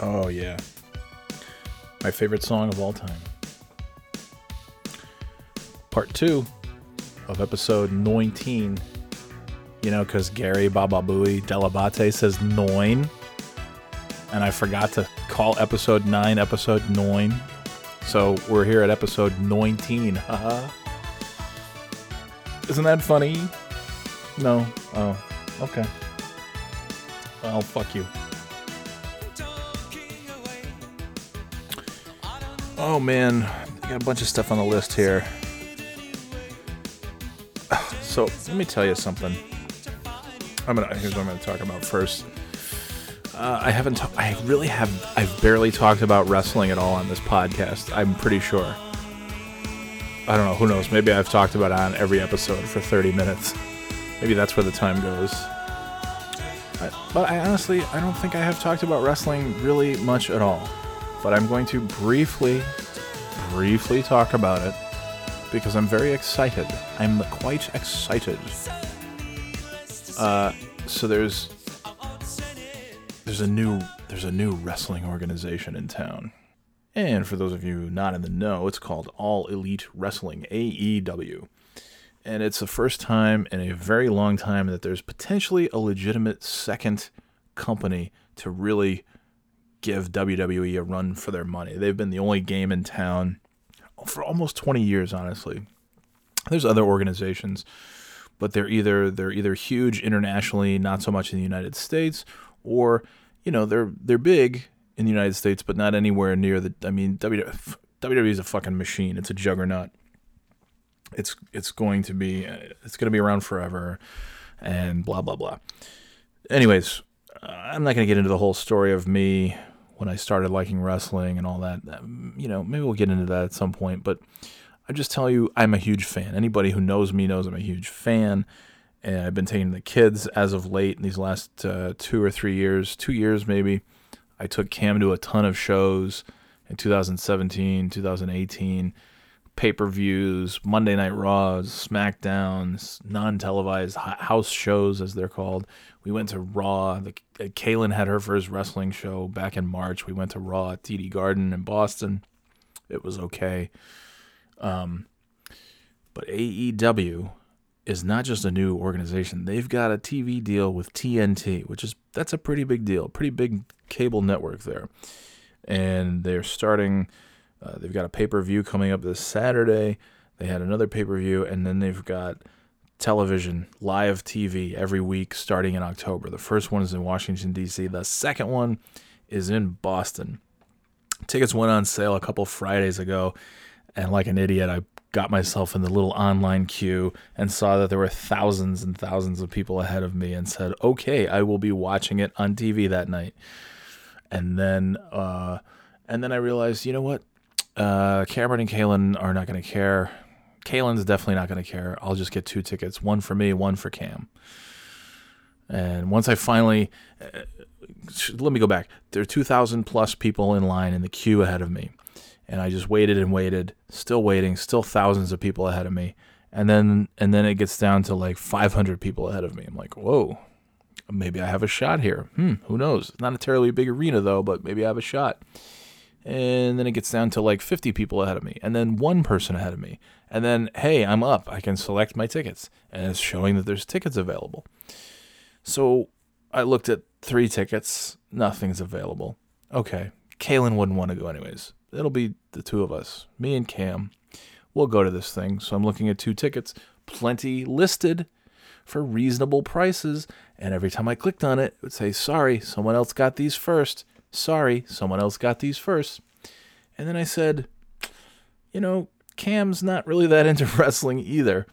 Oh, yeah. My favorite song of all time. Part two of episode 19. You know, because Gary Baba Booey Dell'Abate says nine. And I forgot to call episode 9 episode 9. So we're here at episode 19. Haha. Isn't that funny? No. Oh, okay. Well, fuck you. Oh man, I got a bunch of stuff on the list here. So let me tell you something. I'm gonna here's what I'm gonna talk about first. Uh, I haven't. Ta- I really have. I've barely talked about wrestling at all on this podcast. I'm pretty sure. I don't know. Who knows? Maybe I've talked about it on every episode for 30 minutes. Maybe that's where the time goes. I, but I honestly, I don't think I have talked about wrestling really much at all. But I'm going to briefly, briefly talk about it because I'm very excited. I'm quite excited. Uh, so there's there's a new there's a new wrestling organization in town. And for those of you not in the know, it's called All Elite Wrestling, AEW. And it's the first time in a very long time that there's potentially a legitimate second company to really give WWE a run for their money. They've been the only game in town for almost 20 years, honestly. There's other organizations, but they're either they're either huge internationally, not so much in the United States, or you know they're they're big in the United States, but not anywhere near the. I mean, WWE is a fucking machine. It's a juggernaut. It's it's going to be it's going to be around forever, and blah blah blah. Anyways, I'm not going to get into the whole story of me when I started liking wrestling and all that. You know, maybe we'll get into that at some point, but I just tell you, I'm a huge fan. Anybody who knows me knows I'm a huge fan. And I've been taking the kids as of late in these last uh, two or three years, two years maybe. I took Cam to a ton of shows in 2017, 2018, pay per views, Monday Night Raws, SmackDowns, non televised house shows, as they're called. We went to Raw. The, uh, Kaylin had her first wrestling show back in March. We went to Raw at TD Garden in Boston. It was okay. Um, but AEW is not just a new organization. They've got a TV deal with TNT, which is that's a pretty big deal, pretty big cable network there. And they're starting. Uh, they've got a pay per view coming up this Saturday. They had another pay per view, and then they've got television, live TV every week starting in October. The first one is in Washington, D.C., the second one is in Boston. Tickets went on sale a couple Fridays ago, and like an idiot, I got myself in the little online queue and saw that there were thousands and thousands of people ahead of me and said, okay, I will be watching it on TV that night. And then, uh, and then I realized, you know what? Uh, Cameron and Kaylin are not going to care. Kaylin's definitely not going to care. I'll just get two tickets, one for me, one for Cam. And once I finally, uh, let me go back. There are 2,000 plus people in line in the queue ahead of me. And I just waited and waited, still waiting, still thousands of people ahead of me. And then, and then it gets down to like 500 people ahead of me. I'm like, whoa, maybe I have a shot here. Hmm, who knows? Not a terribly big arena though, but maybe I have a shot. And then it gets down to like 50 people ahead of me, and then one person ahead of me. And then, hey, I'm up. I can select my tickets. And it's showing that there's tickets available. So I looked at three tickets. Nothing's available. Okay. Kaylin wouldn't want to go anyways. It'll be the two of us, me and Cam. We'll go to this thing. So I'm looking at two tickets, plenty listed for reasonable prices. And every time I clicked on it, it would say, sorry, someone else got these first. Sorry, someone else got these first. And then I said, you know, Cam's not really that into wrestling either.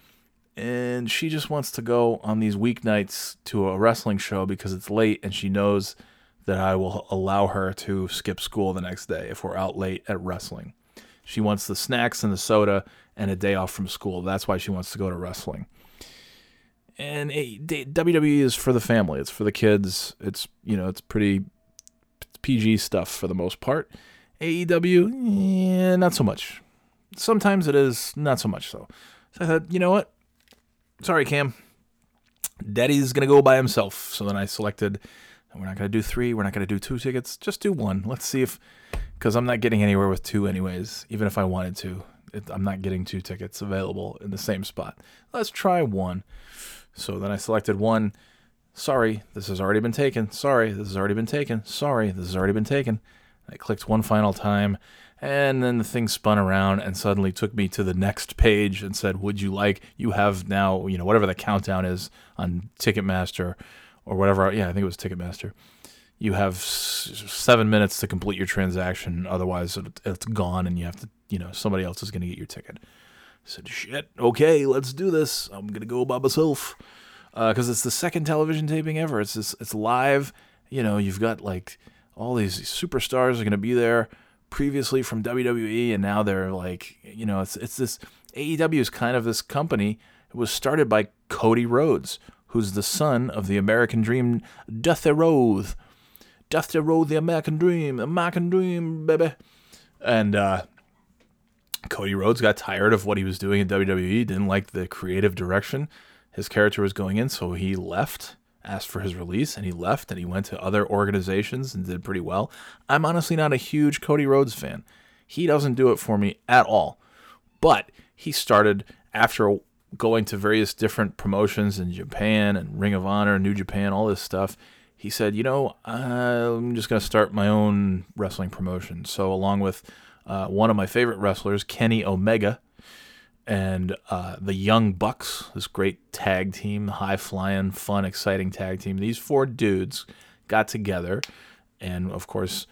And she just wants to go on these weeknights to a wrestling show because it's late and she knows that I will allow her to skip school the next day if we're out late at wrestling. She wants the snacks and the soda and a day off from school. That's why she wants to go to wrestling. And WWE is for the family. It's for the kids. It's you know it's pretty PG stuff for the most part. AEW, yeah, not so much. Sometimes it is, not so much so. So I thought, you know what? Sorry, Cam. Daddy's gonna go by himself. So then I selected we're not to do three. We're not to do two tickets. Just do one. Let's see if, because I'm not getting anywhere with two, anyways, even if I wanted to. It, I'm not getting two tickets available in the same spot. Let's try one. So then I selected one. Sorry, this has already been taken. Sorry, this has already been taken. Sorry, this has already been taken. I clicked one final time, and then the thing spun around and suddenly took me to the next page and said, Would you like, you have now, you know, whatever the countdown is on Ticketmaster or whatever. Yeah, I think it was Ticketmaster. You have seven minutes to complete your transaction. Otherwise, it's gone and you have to, you know, somebody else is going to get your ticket. I said, shit, okay, let's do this. I'm going to go by myself. Because uh, it's the second television taping ever. It's, just, it's live. You know, you've got like all these superstars are going to be there previously from WWE, and now they're like, you know, it's it's this AEW is kind of this company. It was started by Cody Rhodes, who's the son of the American Dream, Dusty Rhodes. Dusty Rhodes, the American Dream, American Dream, baby. And uh, Cody Rhodes got tired of what he was doing in WWE, didn't like the creative direction his character was going in, so he left, asked for his release, and he left and he went to other organizations and did pretty well. I'm honestly not a huge Cody Rhodes fan. He doesn't do it for me at all. But he started after going to various different promotions in Japan and Ring of Honor, New Japan, all this stuff, he said, you know, I'm just going to start my own wrestling promotion. So, along with uh, one of my favorite wrestlers, Kenny Omega, and uh, the Young Bucks, this great tag team, high flying, fun, exciting tag team, these four dudes got together. And of course,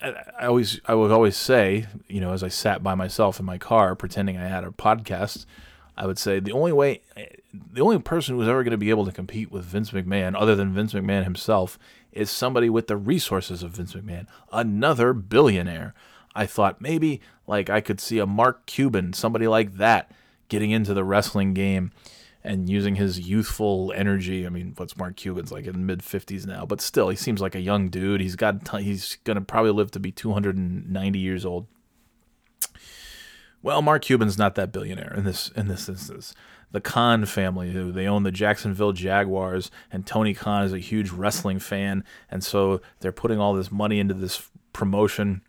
I always I would always say, you know, as I sat by myself in my car pretending I had a podcast, I would say the only way, the only person who's ever going to be able to compete with Vince McMahon, other than Vince McMahon himself, is somebody with the resources of Vince McMahon, another billionaire. I thought maybe like I could see a Mark Cuban, somebody like that, getting into the wrestling game and using his youthful energy. I mean, what's Mark Cuban's like in mid 50s now, but still, he seems like a young dude. He's got he's going to probably live to be 290 years old. Well, Mark Cuban's not that billionaire in this in this instance. The Khan family, who they own the Jacksonville Jaguars, and Tony Khan is a huge wrestling fan, and so they're putting all this money into this promotion.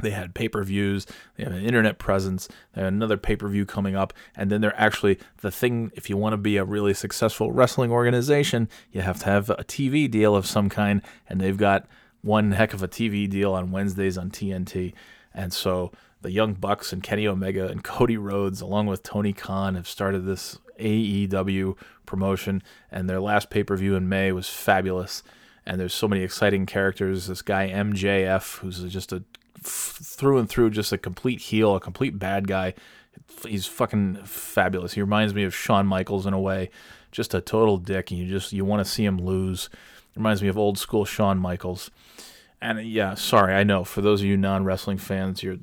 They had pay per views, they have an internet presence, they have another pay per view coming up, and then they're actually the thing. If you want to be a really successful wrestling organization, you have to have a TV deal of some kind, and they've got one heck of a TV deal on Wednesdays on TNT. And so the Young Bucks and Kenny Omega and Cody Rhodes, along with Tony Khan, have started this AEW promotion, and their last pay per view in May was fabulous. And there's so many exciting characters. This guy MJF, who's just a through and through, just a complete heel, a complete bad guy. He's fucking fabulous. He reminds me of Shawn Michaels in a way, just a total dick, and you just you want to see him lose. Reminds me of old school Shawn Michaels. And yeah, sorry, I know for those of you non wrestling fans, you're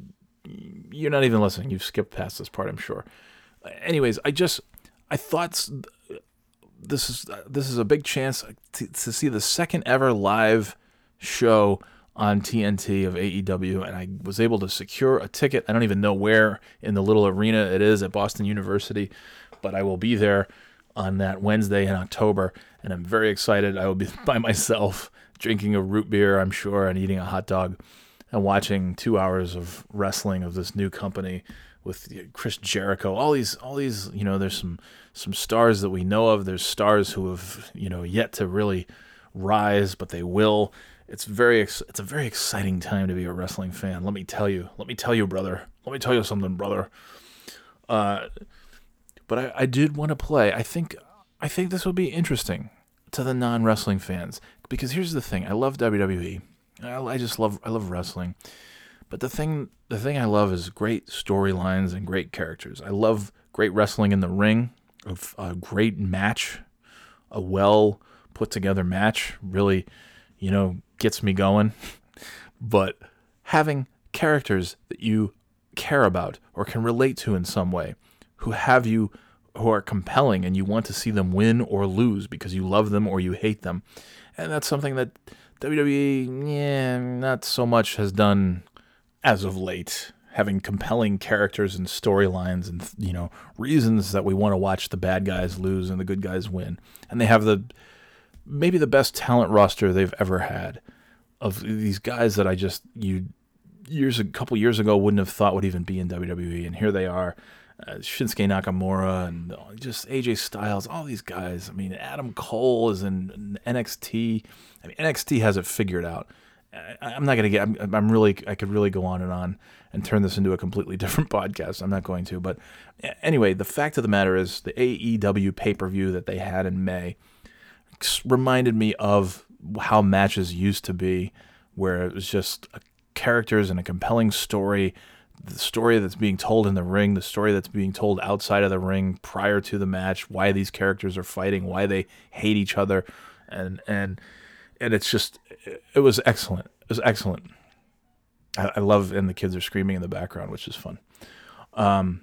you're not even listening. You've skipped past this part, I'm sure. Anyways, I just I thought this is this is a big chance to, to see the second ever live show on TNT of AEW, and I was able to secure a ticket. I don't even know where in the little arena it is at Boston University, but I will be there on that Wednesday in October, and I'm very excited. I will be by myself, drinking a root beer, I'm sure, and eating a hot dog and watching two hours of wrestling of this new company with Chris Jericho. All these, all these, you know, there's some some stars that we know of. There's stars who have, you know, yet to really rise, but they will. It's very, it's a very exciting time to be a wrestling fan. Let me tell you. Let me tell you, brother. Let me tell you something, brother. Uh, but I, I did want to play. I think, I think this will be interesting to the non wrestling fans because here's the thing. I love WWE. I, I just love I love wrestling. But the thing the thing I love is great storylines and great characters. I love great wrestling in the ring, of a great match, a well put together match really, you know, gets me going. but having characters that you care about or can relate to in some way, who have you who are compelling and you want to see them win or lose because you love them or you hate them. And that's something that WWE, yeah, not so much has done as of late, having compelling characters and storylines and you know reasons that we want to watch the bad guys lose and the good guys win. And they have the maybe the best talent roster they've ever had of these guys that I just you years a couple years ago wouldn't have thought would even be in WWE, and here they are. Uh, Shinsuke Nakamura and just AJ Styles, all these guys. I mean, Adam Cole is in NXT. I mean, NXT has it figured out. I, am not gonna get. I'm, I'm, really. I could really go on and on and turn this into a completely different podcast. I'm not going to. But anyway, the fact of the matter is, the AEW pay per view that they had in May reminded me of how matches used to be, where it was just characters and a compelling story. The story that's being told in the ring, the story that's being told outside of the ring prior to the match, why these characters are fighting, why they hate each other, and and and it's just it was excellent. It was excellent. I, love and the kids are screaming in the background, which is fun. Um,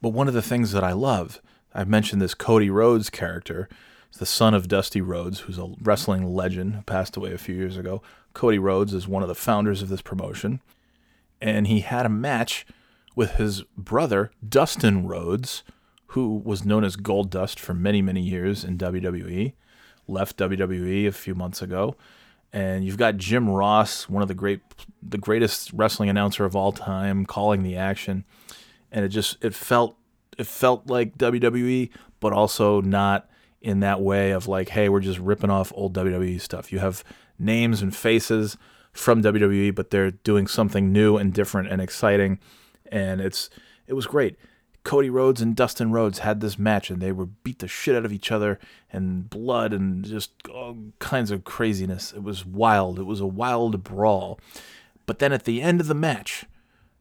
but one of the things that I love, I've mentioned this Cody Rhodes character, the son of Dusty Rhodes, who's a wrestling legend passed away a few years ago. Cody Rhodes is one of the founders of this promotion, and he had a match with his brother Dustin Rhodes, who was known as Gold Dust for many many years in WWE left WWE a few months ago. And you've got Jim Ross, one of the great, the greatest wrestling announcer of all time, calling the action, and it just it felt it felt like WWE, but also not in that way of like, hey, we're just ripping off old WWE stuff. You have names and faces from WWE, but they're doing something new and different and exciting, and it's it was great. Cody Rhodes and Dustin Rhodes had this match and they were beat the shit out of each other and blood and just all kinds of craziness. It was wild. It was a wild brawl. But then at the end of the match,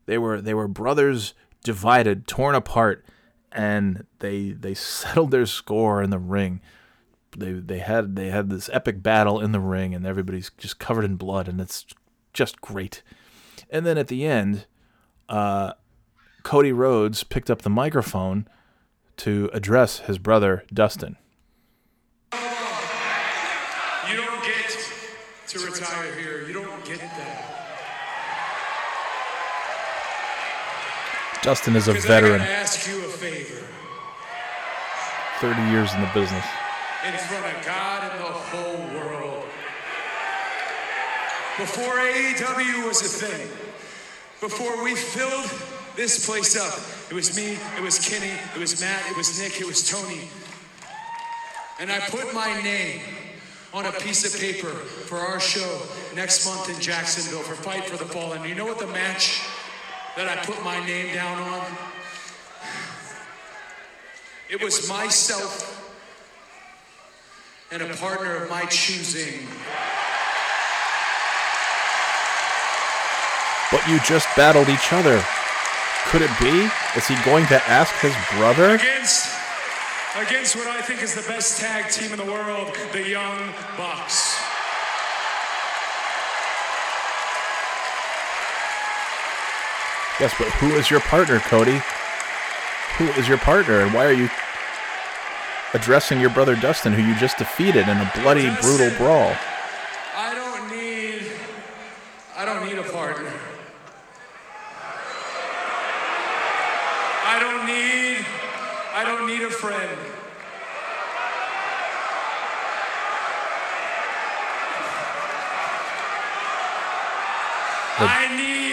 they were they were brothers divided, torn apart, and they they settled their score in the ring. They they had they had this epic battle in the ring and everybody's just covered in blood and it's just great. And then at the end, uh, Cody Rhodes picked up the microphone to address his brother, Dustin. You don't get to retire here. You don't get that. Dustin is a veteran. I ask you a favor. 30 years in the business. In front of God and the whole world. Before AEW was a thing, before we filled this place up. It was me, it was Kenny, it was Matt, it was Nick, it was Tony. And I put my name on a piece of paper for our show next month in Jacksonville for Fight for the Fallen. You know what the match that I put my name down on? It was myself and a partner of my choosing. But you just battled each other. Could it be? Is he going to ask his brother? Against, against what I think is the best tag team in the world, the Young Bucks. Yes, but who is your partner, Cody? Who is your partner, and why are you addressing your brother Dustin, who you just defeated in a bloody, Dustin, brutal brawl? I don't need. I don't need a partner. I don't need, I don't need a friend. The, I need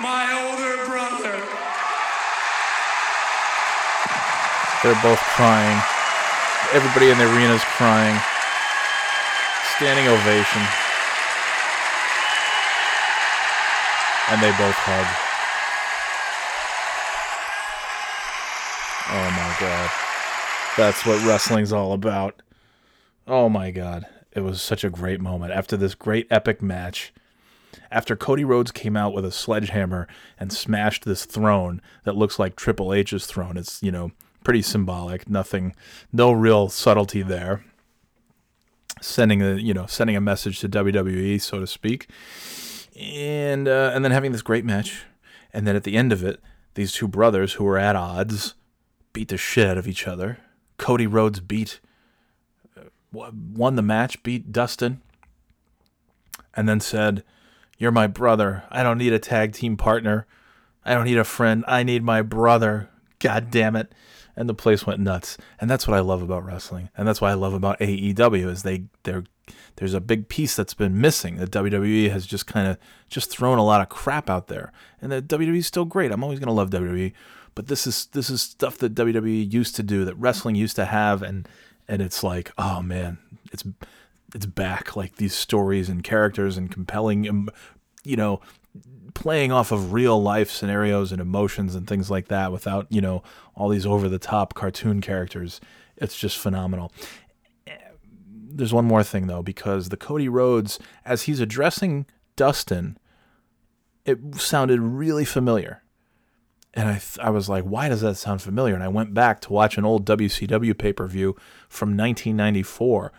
my older brother. They're both crying. Everybody in the arena is crying. Standing ovation. And they both hug. Oh my god. That's what wrestling's all about. Oh my god. It was such a great moment. After this great epic match, after Cody Rhodes came out with a sledgehammer and smashed this throne that looks like Triple H's throne, it's, you know, pretty symbolic. Nothing, no real subtlety there. Sending a, you know, sending a message to WWE, so to speak. And, uh, and then having this great match. And then at the end of it, these two brothers who were at odds beat the shit out of each other. Cody Rhodes beat, uh, won the match, beat Dustin, and then said, You're my brother. I don't need a tag team partner. I don't need a friend. I need my brother. God damn it. and the place went nuts. And that's what I love about wrestling, and that's why I love about AEW is they they're there's a big piece that's been missing. The WWE has just kind of just thrown a lot of crap out there, and the WWE is still great. I'm always gonna love WWE, but this is this is stuff that WWE used to do, that wrestling used to have, and and it's like, oh man, it's it's back. Like these stories and characters and compelling, um, you know, playing off of real life scenarios and emotions and things like that without you know all these over the top cartoon characters. It's just phenomenal. There's one more thing though, because the Cody Rhodes, as he's addressing Dustin, it sounded really familiar. And I, th- I was like, why does that sound familiar? And I went back to watch an old WCW pay per view from 1994,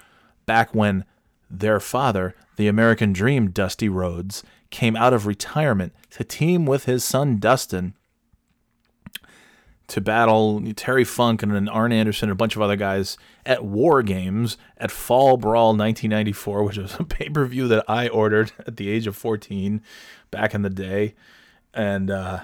back when their father, the American Dream Dusty Rhodes, came out of retirement to team with his son Dustin to battle Terry Funk and Arn Anderson and a bunch of other guys at War Games at Fall Brawl 1994, which was a pay per view that I ordered at the age of 14 back in the day. And, uh,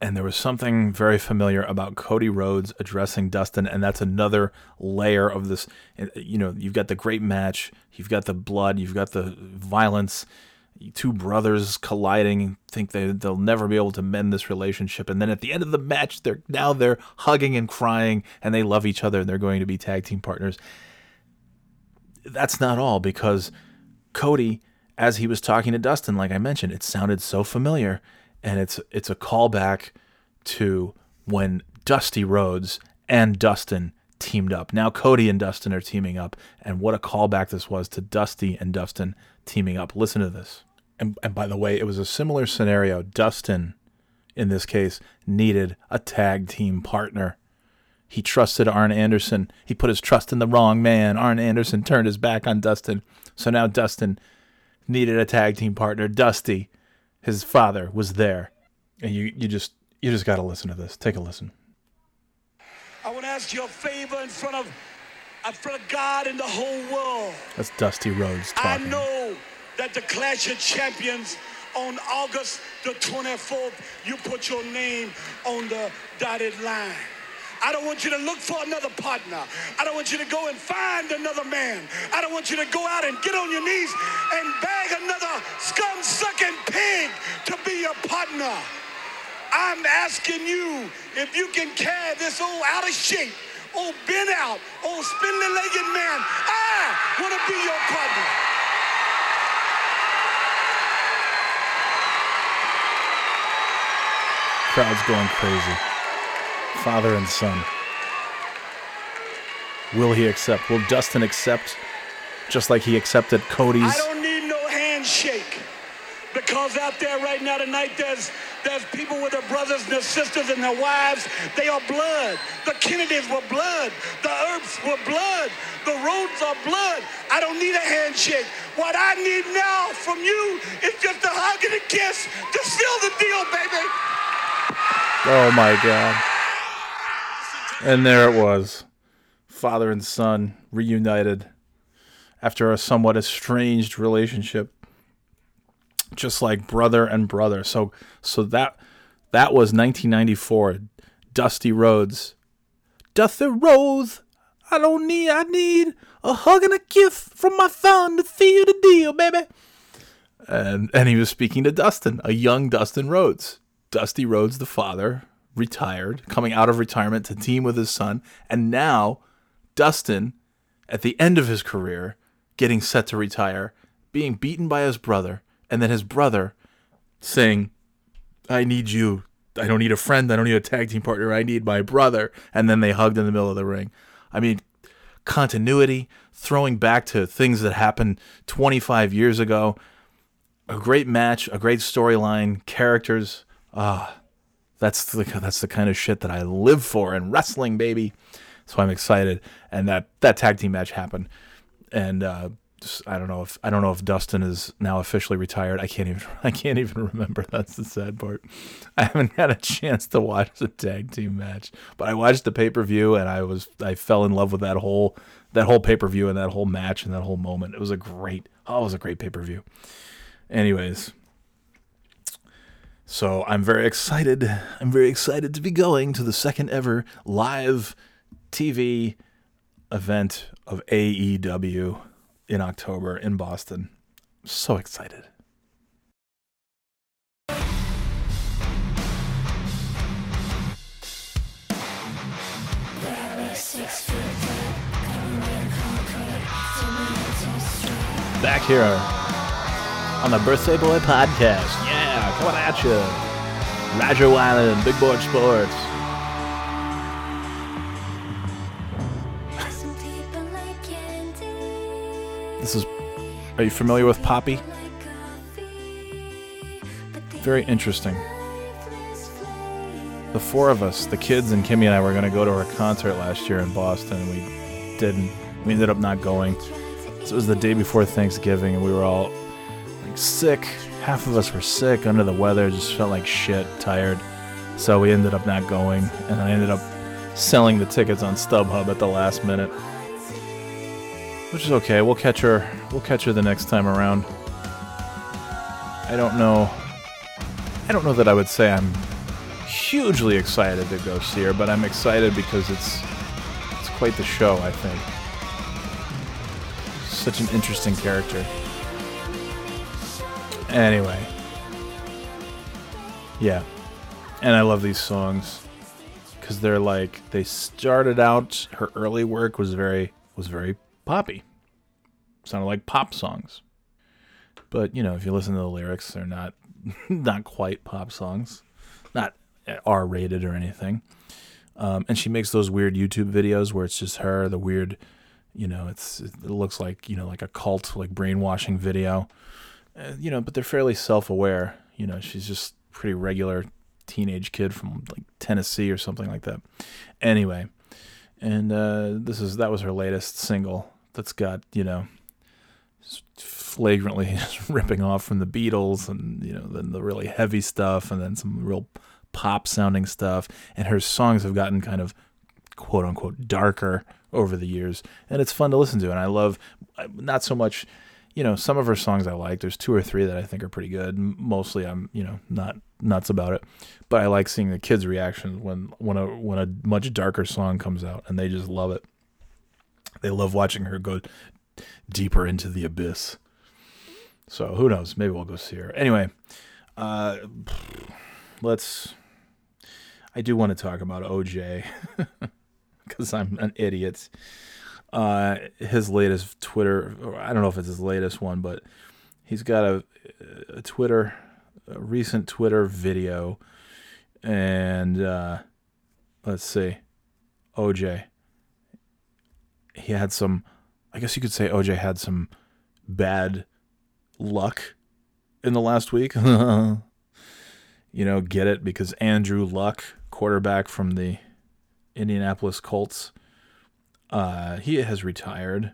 and there was something very familiar about Cody Rhodes addressing Dustin, and that's another layer of this. Eh, you know, you've got the great match, you've got the blood, you've got the violence. Two brothers colliding, think they they'll never be able to mend this relationship, and then at the end of the match, they're now they're hugging and crying, and they love each other, and they're going to be tag team partners. That's not all because Cody, as he was talking to Dustin, like I mentioned, it sounded so familiar and it's it's a callback to when Dusty Rhodes and Dustin teamed up. Now Cody and Dustin are teaming up, and what a callback this was to Dusty and Dustin teaming up. Listen to this. And, and by the way, it was a similar scenario. Dustin, in this case, needed a tag team partner. He trusted Arn Anderson. He put his trust in the wrong man. Arn Anderson turned his back on Dustin. So now Dustin needed a tag team partner. Dusty his father was there, and you you just you just got to listen to this. Take a listen. I want to ask you a favor in front of in front of God and the whole world. That's Dusty Rhodes talking. I know that the Clash of Champions on August the 24th, you put your name on the dotted line. I don't want you to look for another partner. I don't want you to go and find another man. I don't want you to go out and get on your knees and beg another scum sucking pig to be your partner. I'm asking you if you can carry this old out of shape, old bent out, old spindly legged man. I want to be your partner. Crowd's going crazy father and son. Will he accept? Will Dustin accept just like he accepted Cody's? I don't need no handshake because out there right now tonight there's there's people with their brothers and their sisters and their wives. They are blood. The Kennedys were blood. The Earps were blood. The Rhodes are blood. I don't need a handshake. What I need now from you is just a hug and a kiss to seal the deal, baby. Oh my God. And there it was. Father and son reunited after a somewhat estranged relationship. Just like brother and brother. So so that that was 1994. Dusty Rhodes. Dusty Rhodes. I don't need I need a hug and a kiss from my son to seal the deal, baby. And and he was speaking to Dustin, a young Dustin Rhodes. Dusty Rhodes, the father, retired, coming out of retirement to team with his son, and now Dustin, at the end of his career, getting set to retire, being beaten by his brother, and then his brother saying, I need you. I don't need a friend. I don't need a tag team partner. I need my brother. And then they hugged in the middle of the ring. I mean, continuity, throwing back to things that happened 25 years ago. A great match, a great storyline, characters. Ah, that's the that's the kind of shit that I live for in wrestling, baby. So I'm excited, and that that tag team match happened, and uh, just, I don't know if I don't know if Dustin is now officially retired. I can't even I can't even remember. That's the sad part. I haven't had a chance to watch the tag team match, but I watched the pay per view, and I was I fell in love with that whole that whole pay per view and that whole match and that whole moment. It was a great oh, it was a great pay per view. Anyways, So I'm very excited. I'm very excited to be going to the second ever live TV event of AEW in October in Boston. So excited. Back here on the Birthday Boy podcast. Yeah, coming at you. Roger Wyland, Big Board Sports. This is. Are you familiar with Poppy? Very interesting. The four of us, the kids and Kimmy and I, were going to go to her concert last year in Boston. We didn't. We ended up not going. So it was the day before Thanksgiving, and we were all like sick. Half of us were sick, under the weather, just felt like shit, tired. So we ended up not going, and I ended up selling the tickets on StubHub at the last minute, which is okay. We'll catch her. We'll catch her the next time around. I don't know. I don't know that I would say I'm hugely excited to go see her, but I'm excited because it's it's quite the show. I think such an interesting character. Anyway, yeah, and I love these songs because they're like they started out. Her early work was very was very poppy, sounded like pop songs. But you know, if you listen to the lyrics, they're not not quite pop songs, not R rated or anything. Um, and she makes those weird YouTube videos where it's just her, the weird, you know, it's it looks like you know like a cult like brainwashing video, uh, you know, but they're fairly self aware. You know, she's just pretty regular teenage kid from like Tennessee or something like that. Anyway, and uh, this is that was her latest single that's got you know flagrantly ripping off from the Beatles and you know then the really heavy stuff and then some real pop sounding stuff and her songs have gotten kind of quote unquote darker over the years and it's fun to listen to and I love not so much you know some of her songs I like. There's two or three that I think are pretty good. Mostly I'm you know not nuts about it. But I like seeing the kids reactions when when a when a much darker song comes out and they just love it. They love watching her go deeper into the abyss. So who knows? Maybe we'll go see her. Anyway uh let's I do want to talk about OJ because I'm an idiot. Uh, his latest Twitter, I don't know if it's his latest one, but he's got a, a Twitter, a recent Twitter video, and uh, let's see, OJ. He had some, I guess you could say OJ had some bad luck in the last week. you know, get it because Andrew Luck quarterback from the Indianapolis Colts. Uh, he has retired.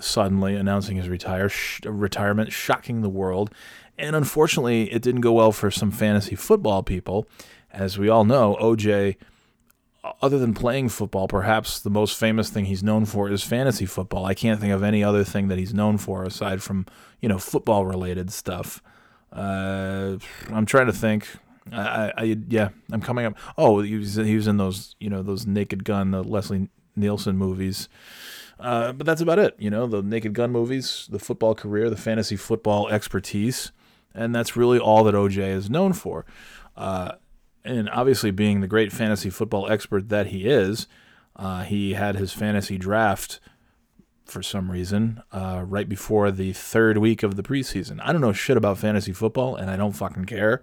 Suddenly announcing his retire sh- retirement, shocking the world, and unfortunately, it didn't go well for some fantasy football people. As we all know, OJ, other than playing football, perhaps the most famous thing he's known for is fantasy football. I can't think of any other thing that he's known for aside from you know football related stuff. Uh, I'm trying to think. I, I, yeah, I'm coming up. Oh, he was he was in those you know those Naked Gun, the Leslie Nielsen movies. Uh, but that's about it. You know, the Naked Gun movies, the football career, the fantasy football expertise, and that's really all that OJ is known for. Uh, and obviously, being the great fantasy football expert that he is, uh, he had his fantasy draft for some reason uh, right before the third week of the preseason. I don't know shit about fantasy football, and I don't fucking care.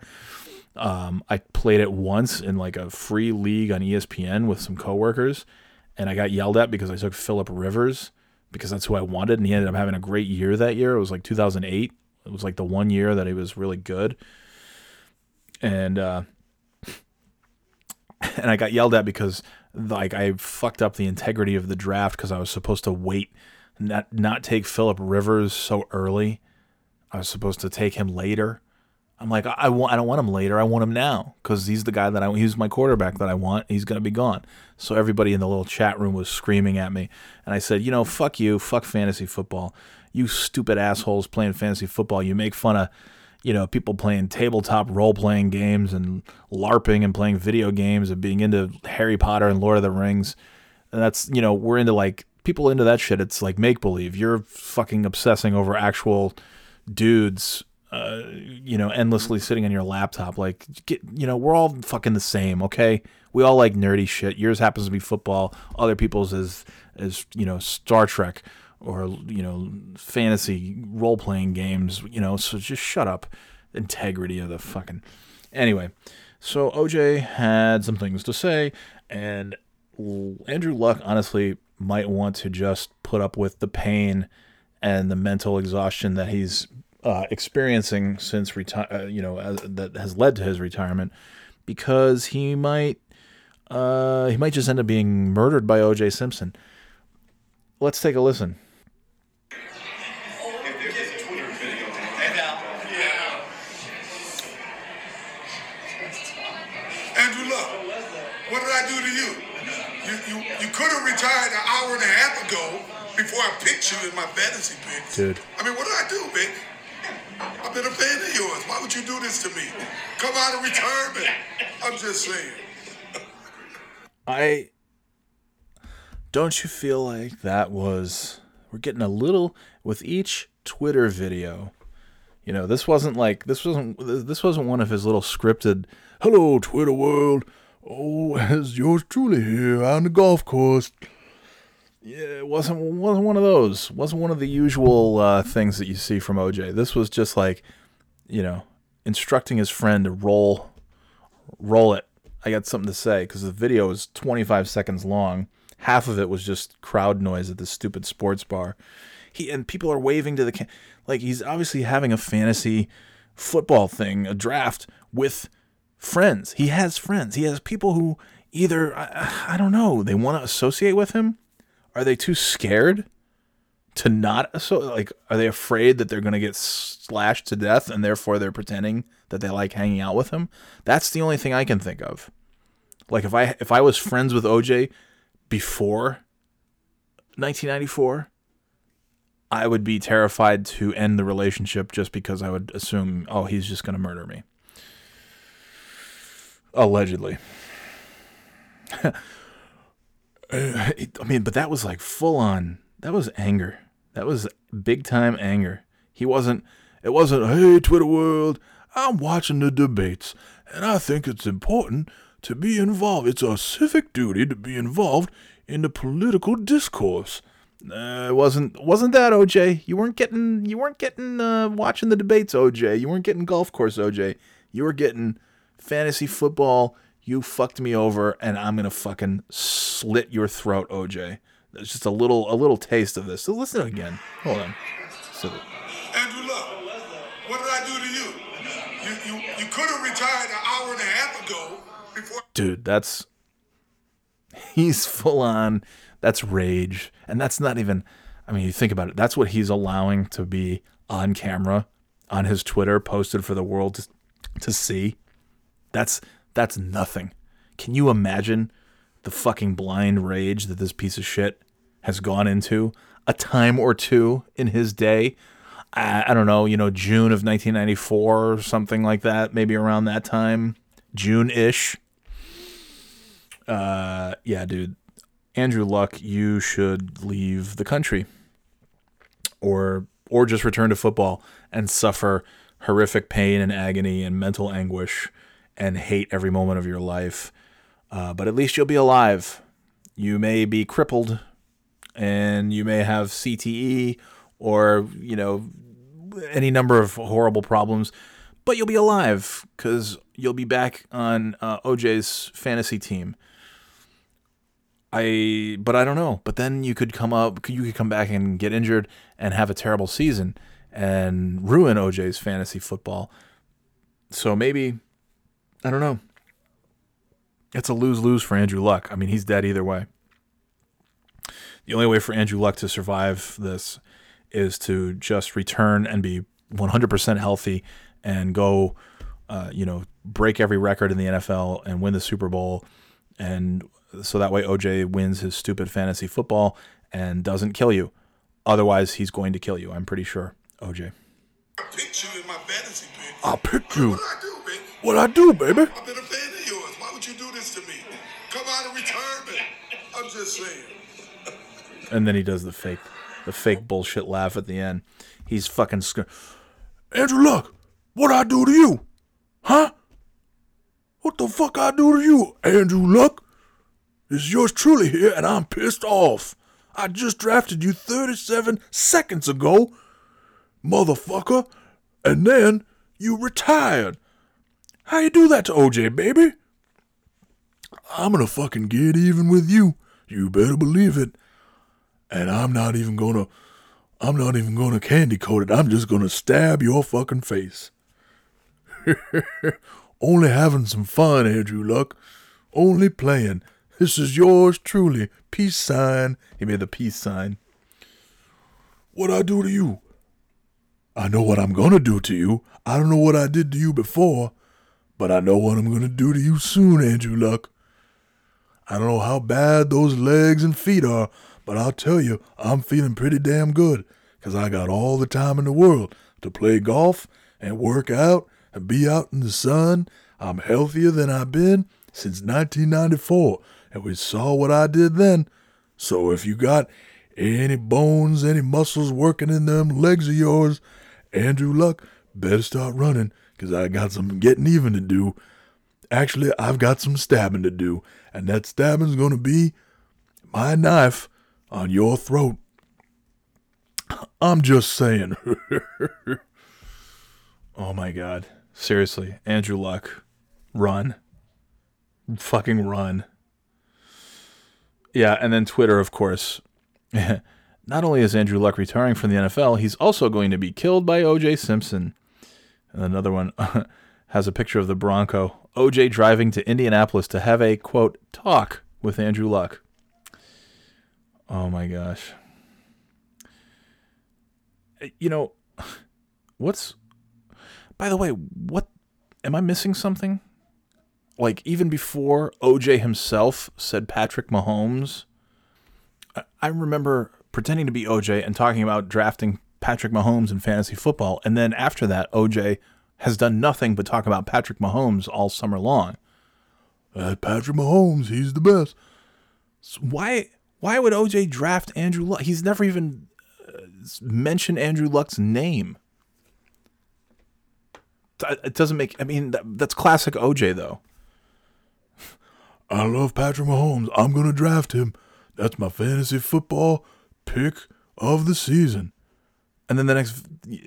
Um, I played it once in like a free league on ESPN with some coworkers, and I got yelled at because I took Philip Rivers because that's who I wanted, and he ended up having a great year that year. It was like 2008. It was like the one year that he was really good, and uh, and I got yelled at because like I fucked up the integrity of the draft because I was supposed to wait, not not take Philip Rivers so early. I was supposed to take him later. I'm like, I want, I don't want him later. I want him now because he's the guy that I, he's my quarterback that I want. He's gonna be gone. So everybody in the little chat room was screaming at me, and I said, you know, fuck you, fuck fantasy football. You stupid assholes playing fantasy football. You make fun of, you know, people playing tabletop role playing games and LARPing and playing video games and being into Harry Potter and Lord of the Rings. And that's, you know, we're into like people into that shit. It's like make believe. You're fucking obsessing over actual dudes, uh, you know, endlessly sitting on your laptop. Like, get, you know, we're all fucking the same, okay? We all like nerdy shit. Yours happens to be football. Other people's is, is you know, Star Trek or you know fantasy role playing games. You know, so just shut up. Integrity of the fucking. Anyway, so OJ had some things to say, and Andrew Luck honestly might want to just put up with the pain and the mental exhaustion that he's uh, experiencing since retire. Uh, you know, uh, that has led to his retirement, because he might. Uh, he might just end up being murdered by O.J. Simpson. Let's take a listen. Andrew Luck what did I do to you? You you you could have retired an hour and a half ago before I picked you in my fantasy picks. Dude. I mean, what did I do, man? I've been a fan of yours. Why would you do this to me? Come out of retirement. I'm just saying. I don't you feel like that was we're getting a little with each Twitter video. You know, this wasn't like this wasn't this wasn't one of his little scripted "Hello Twitter world, Oh, as yours truly here on the golf course. Yeah, it wasn't wasn't one of those. wasn't one of the usual uh, things that you see from OJ. This was just like, you know, instructing his friend to roll, roll it. I got something to say because the video is 25 seconds long. Half of it was just crowd noise at this stupid sports bar. He and people are waving to the ca- like he's obviously having a fantasy football thing, a draft with friends. He has friends. He has people who either I, I don't know, they want to associate with him. Are they too scared to not so like are they afraid that they're going to get slashed to death and therefore they're pretending that they like hanging out with him? That's the only thing I can think of. Like if I if I was friends with OJ before 1994, I would be terrified to end the relationship just because I would assume, oh, he's just going to murder me. Allegedly. I mean, but that was like full on. That was anger. That was big time anger. He wasn't. It wasn't. Hey, Twitter world, I'm watching the debates, and I think it's important to be involved. It's a civic duty to be involved in the political discourse. Uh, it wasn't wasn't that OJ? You weren't getting you weren't getting uh, watching the debates, OJ. You weren't getting golf course, OJ. You were getting fantasy football, you fucked me over, and I'm gonna fucking slit your throat, OJ. There's just a little a little taste of this. So listen again. Hold on. So, Andrew Luck, what did I do to you? You you, you could have retired an hour and a half ago before Dude, that's he's full on that's rage. And that's not even I mean, you think about it, that's what he's allowing to be on camera on his Twitter posted for the world to, to see. That's that's nothing. Can you imagine the fucking blind rage that this piece of shit has gone into a time or two in his day? I, I don't know, you know, June of 1994 or something like that, maybe around that time, June ish. Uh, yeah, dude. Andrew Luck, you should leave the country, or or just return to football and suffer horrific pain and agony and mental anguish and hate every moment of your life. Uh, but at least you'll be alive. You may be crippled and you may have CTE or, you know, any number of horrible problems, but you'll be alive because you'll be back on uh, OJ's fantasy team. I, but I don't know. But then you could come up, you could come back and get injured and have a terrible season and ruin OJ's fantasy football. So maybe I don't know. It's a lose lose for Andrew Luck. I mean, he's dead either way. The only way for Andrew Luck to survive this is to just return and be 100% healthy and go, uh, you know, break every record in the NFL and win the Super Bowl. And so that way OJ wins his stupid fantasy football and doesn't kill you. Otherwise, he's going to kill you. I'm pretty sure, OJ. I picked you in my fantasy pick I picked you. What I do, baby? I do, baby? I've been a fan of yours. Why would you do this to me? Come out of retirement. I'm just saying. And then he does the fake, the fake bullshit laugh at the end. He's fucking sc- Andrew Luck. What I do to you? Huh? What the fuck I do to you, Andrew Luck? This is yours truly here, and I'm pissed off. I just drafted you 37 seconds ago, motherfucker, and then you retired. How you do that to OJ, baby? I'm gonna fucking get even with you. You better believe it. And I'm not even gonna, I'm not even gonna candy coat it. I'm just gonna stab your fucking face. Only having some fun, Andrew Luck. Only playing. This is yours truly. Peace sign. He made the peace sign. What I do to you? I know what I'm gonna do to you. I don't know what I did to you before, but I know what I'm gonna do to you soon, Andrew Luck. I don't know how bad those legs and feet are, but I'll tell you, I'm feeling pretty damn good, 'cause I got all the time in the world to play golf and work out and be out in the sun. I'm healthier than I've been since 1994, and we saw what I did then. So if you got any bones, any muscles working in them legs of yours, Andrew Luck, better start running, 'cause I got some getting even to do. Actually, I've got some stabbing to do, and that stabbing's gonna be my knife on your throat. I'm just saying. oh my god. Seriously, Andrew Luck, run. Fucking run. Yeah, and then Twitter, of course. Not only is Andrew Luck retiring from the NFL, he's also going to be killed by O.J. Simpson. And another one has a picture of the Bronco. OJ driving to Indianapolis to have a quote talk with Andrew Luck. Oh my gosh. Eh, you know, what's by the way, what am I missing something? Like even before OJ himself said Patrick Mahomes, I, I remember pretending to be OJ and talking about drafting Patrick Mahomes in fantasy football, and then after that, OJ has done nothing but talk about Patrick Mahomes all summer long. Uh, Patrick Mahomes, he's the best. So why why would OJ draft Andrew Luck? He's never even uh, mentioned Andrew Luck's name. It doesn't make. I mean, that, that's classic OJ though. I love Patrick Mahomes. I'm gonna draft him. That's my fantasy football pick of the season and then the next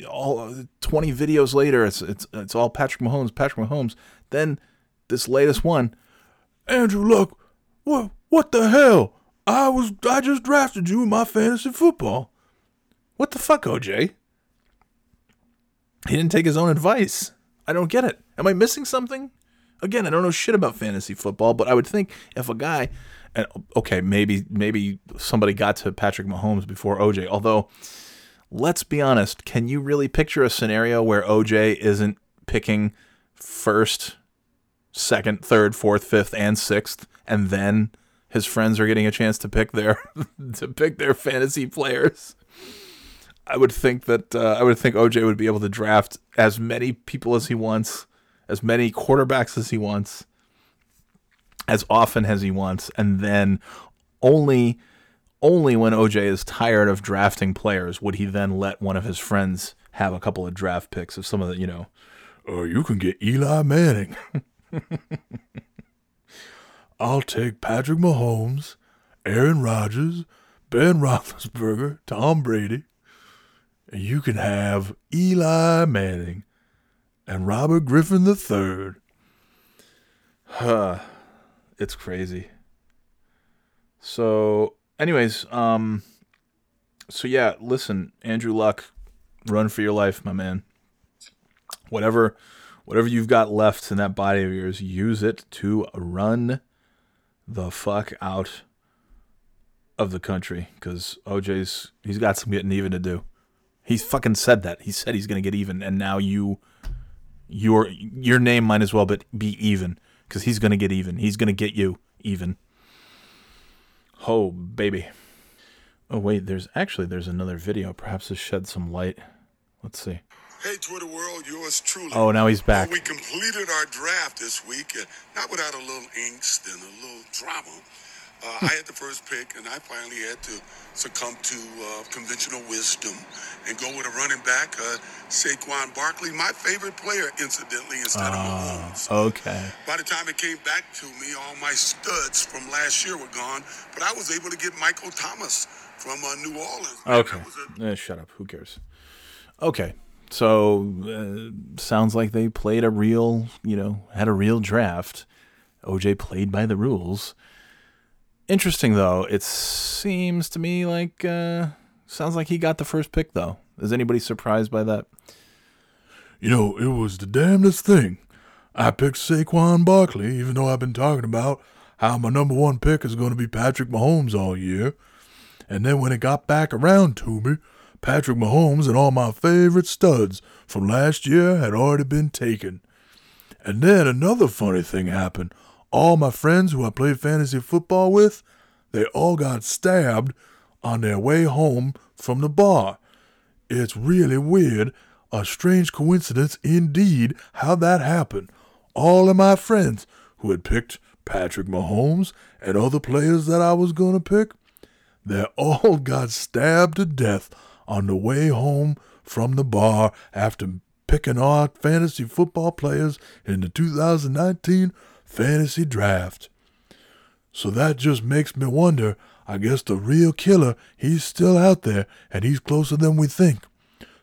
all 20 videos later it's it's it's all Patrick Mahomes Patrick Mahomes. Then this latest one Andrew Luck what what the hell? I was I just drafted you in my fantasy football. What the fuck OJ he didn't take his own advice. I don't get it. Am I missing something? Again I don't know shit about fantasy football but I would think if a guy and okay maybe maybe somebody got to Patrick Mahomes before OJ although let's be honest, can you really picture a scenario where OJ isn't picking first, second, third, fourth, fifth, and sixth, and then his friends are getting a chance to pick their to pick their fantasy players? I would think that uh, I would think OJ would be able to draft as many people as he wants, as many quarterbacks as he wants, as often as he wants, and then only only when OJ is tired of drafting players would he then let one of his friends have a couple of draft picks of some of the, you know, oh, you can get Eli Manning. I'll take Patrick Mahomes, Aaron Rodgers, Ben Roethlisberger, Tom Brady, and you can have Eli Manning and Robert Griffin III. Huh. It's crazy. So anyways, um, so yeah, listen, Andrew Luck, run for your life, my man. Whatever, whatever you've got left in that body of yours, use it to run the fuck out of the country because OJ's he's got some getting even to do. He's fucking said that. He said he's gonna get even, and now you, your your name might as well but be even because he's gonna get even. He's gonna get you even. Oh, baby. Oh, wait, there's actually, there's another video. Perhaps this shed some light. Let's see. Hey, Twitter world, yours truly. Oh, now he's back. Well, we completed our draft this week, uh, not without a little angst and a little drama. Uh, I had the first pick, and I finally had to succumb to uh, conventional wisdom and go with a running back, uh, Saquon Barkley, my favorite player, incidentally, instead of Mahomes. Okay. By the time it came back to me, all my studs from last year were gone, but I was able to get Michael Thomas from uh, New Orleans. Okay. a- Eh, shut up. Who cares? Okay. So uh, sounds like they played a real, you know, had a real draft. OJ played by the rules. Interesting though. It seems to me like uh, sounds like he got the first pick though. Is anybody surprised by that? You know, it was the damnedest thing. I picked Saquon Barkley, even though I've been talking about how my number one pick is going to be Patrick Mahomes all year. And then when it got back around to me, Patrick Mahomes and all my favorite studs from last year had already been taken. And then another funny thing happened. All my friends who I played fantasy football with, they all got stabbed on their way home from the bar. It's really weird, a strange coincidence indeed, how that happened. All of my friends who had picked Patrick Mahomes and other players that I was going to pick, they all got stabbed to death on the way home from the bar after picking our fantasy football players in the 2019 fantasy draft. So that just makes me wonder. I guess the real killer, he's still out there and he's closer than we think.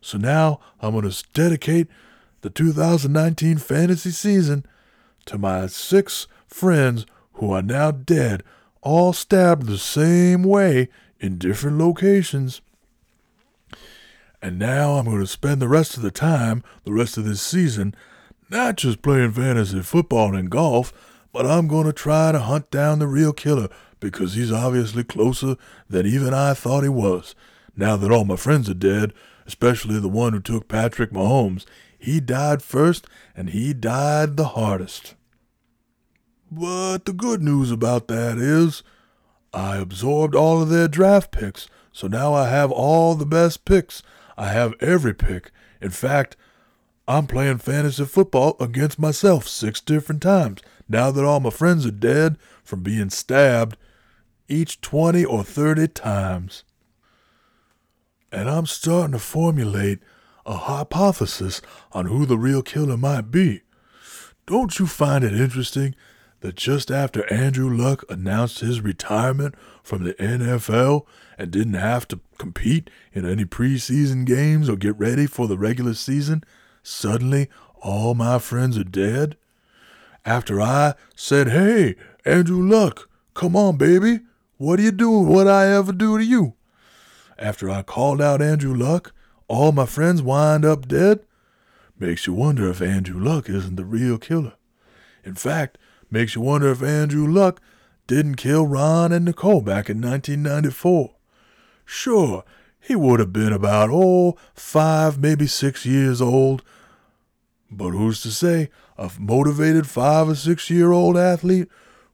So now I'm going to dedicate the 2019 fantasy season to my six friends who are now dead, all stabbed the same way in different locations. And now I'm going to spend the rest of the time, the rest of this season, not just playing fantasy football and golf, but I'm going to try to hunt down the real killer because he's obviously closer than even I thought he was. Now that all my friends are dead, especially the one who took Patrick Mahomes, he died first and he died the hardest. But the good news about that is I absorbed all of their draft picks, so now I have all the best picks. I have every pick. In fact, I'm playing fantasy football against myself six different times now that all my friends are dead from being stabbed each 20 or 30 times. And I'm starting to formulate a hypothesis on who the real killer might be. Don't you find it interesting that just after Andrew Luck announced his retirement from the NFL and didn't have to compete in any preseason games or get ready for the regular season, suddenly all my friends are dead? After I said, Hey, Andrew Luck, come on, baby. What are you doing? What I ever do to you? After I called out Andrew Luck, all my friends wind up dead? Makes you wonder if Andrew Luck isn't the real killer. In fact, makes you wonder if Andrew Luck didn't kill Ron and Nicole back in 1994. Sure, he would have been about, oh, five, maybe six years old. But who's to say a motivated five or six year old athlete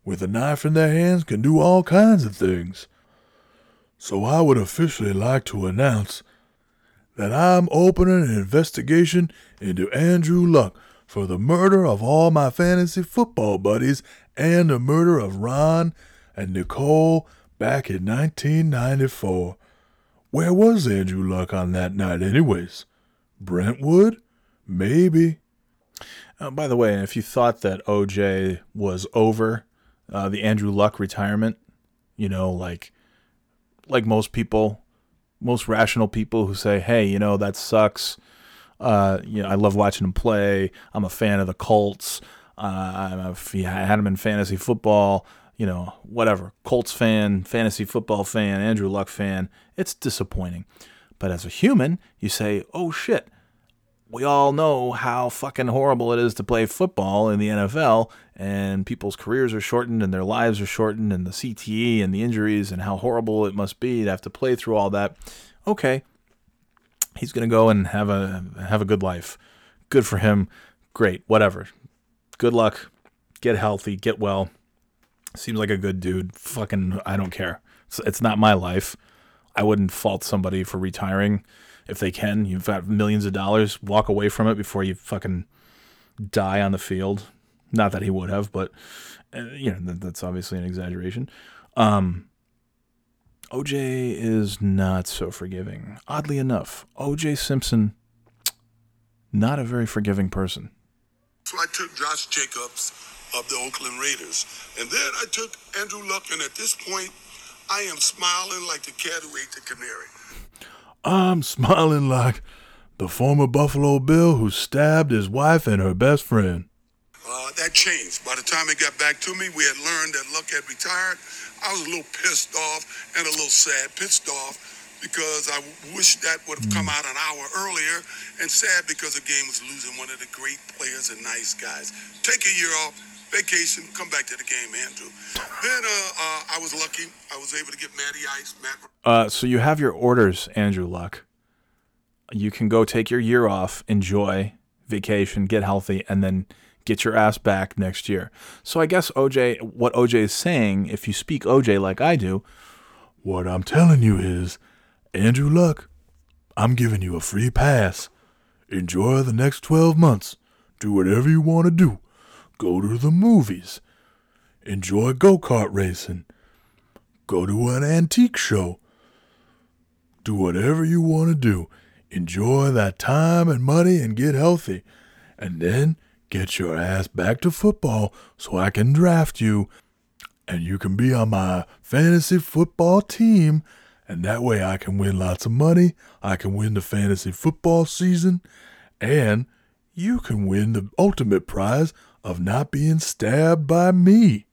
with a knife in their hands can do all kinds of things? So I would officially like to announce that I'm opening an investigation into Andrew Luck for the murder of all my fantasy football buddies and the murder of Ron and Nicole back in 1994. Where was Andrew Luck on that night, anyways? Brentwood? Maybe. Uh, by the way, if you thought that OJ was over uh, the Andrew Luck retirement, you know, like like most people, most rational people who say, "Hey, you know that sucks." Uh, you know, I love watching him play. I'm a fan of the Colts. Uh, f- I had him in fantasy football. You know, whatever. Colts fan, fantasy football fan, Andrew Luck fan. It's disappointing. But as a human, you say, "Oh shit." we all know how fucking horrible it is to play football in the NFL, and people's careers are shortened and their lives are shortened, and the CTE and the injuries, and how horrible it must be to have to play through all that. Okay, he's gonna go and have a have a good life. Good for him. Great. Whatever. Good luck. Get healthy. Get well. Seems like a good dude. Fucking, I don't care. It's, it's not my life. I wouldn't fault somebody for retiring if they can. You've got millions of dollars. Walk away from it before you fucking die on the field. Not that he would have, but uh, you know that, that's obviously an exaggeration. Um, OJ is not so forgiving. Oddly enough, OJ Simpson, not a very forgiving person. So I took Josh Jacobs of the Oakland Raiders. And then I took Andrew Luck, and at this point, I am smiling like the cat who ate the canary. I'm smiling like the former Buffalo Bill who stabbed his wife and her best friend. Uh, that changed. By the time it got back to me, we had learned that Luck had retired. I was a little pissed off and a little sad, pissed off because I wish that would have come out an hour earlier, and sad because the game was losing one of the great players and nice guys. Take a year off, vacation, come back to the game, Andrew. Then uh, uh, I was lucky. I was able to get Matty Ice, Matt. Uh, so you have your orders, Andrew Luck. You can go take your year off, enjoy vacation, get healthy, and then get your ass back next year. So I guess OJ, what OJ is saying, if you speak OJ like I do, What I'm telling you is, Andrew Luck, I'm giving you a free pass. Enjoy the next 12 months. Do whatever you want to do. Go to the movies. Enjoy go kart racing. Go to an antique show. Do whatever you want to do. Enjoy that time and money and get healthy. And then get your ass back to football so I can draft you and you can be on my fantasy football team. And that way I can win lots of money. I can win the fantasy football season. And you can win the ultimate prize of not being stabbed by me.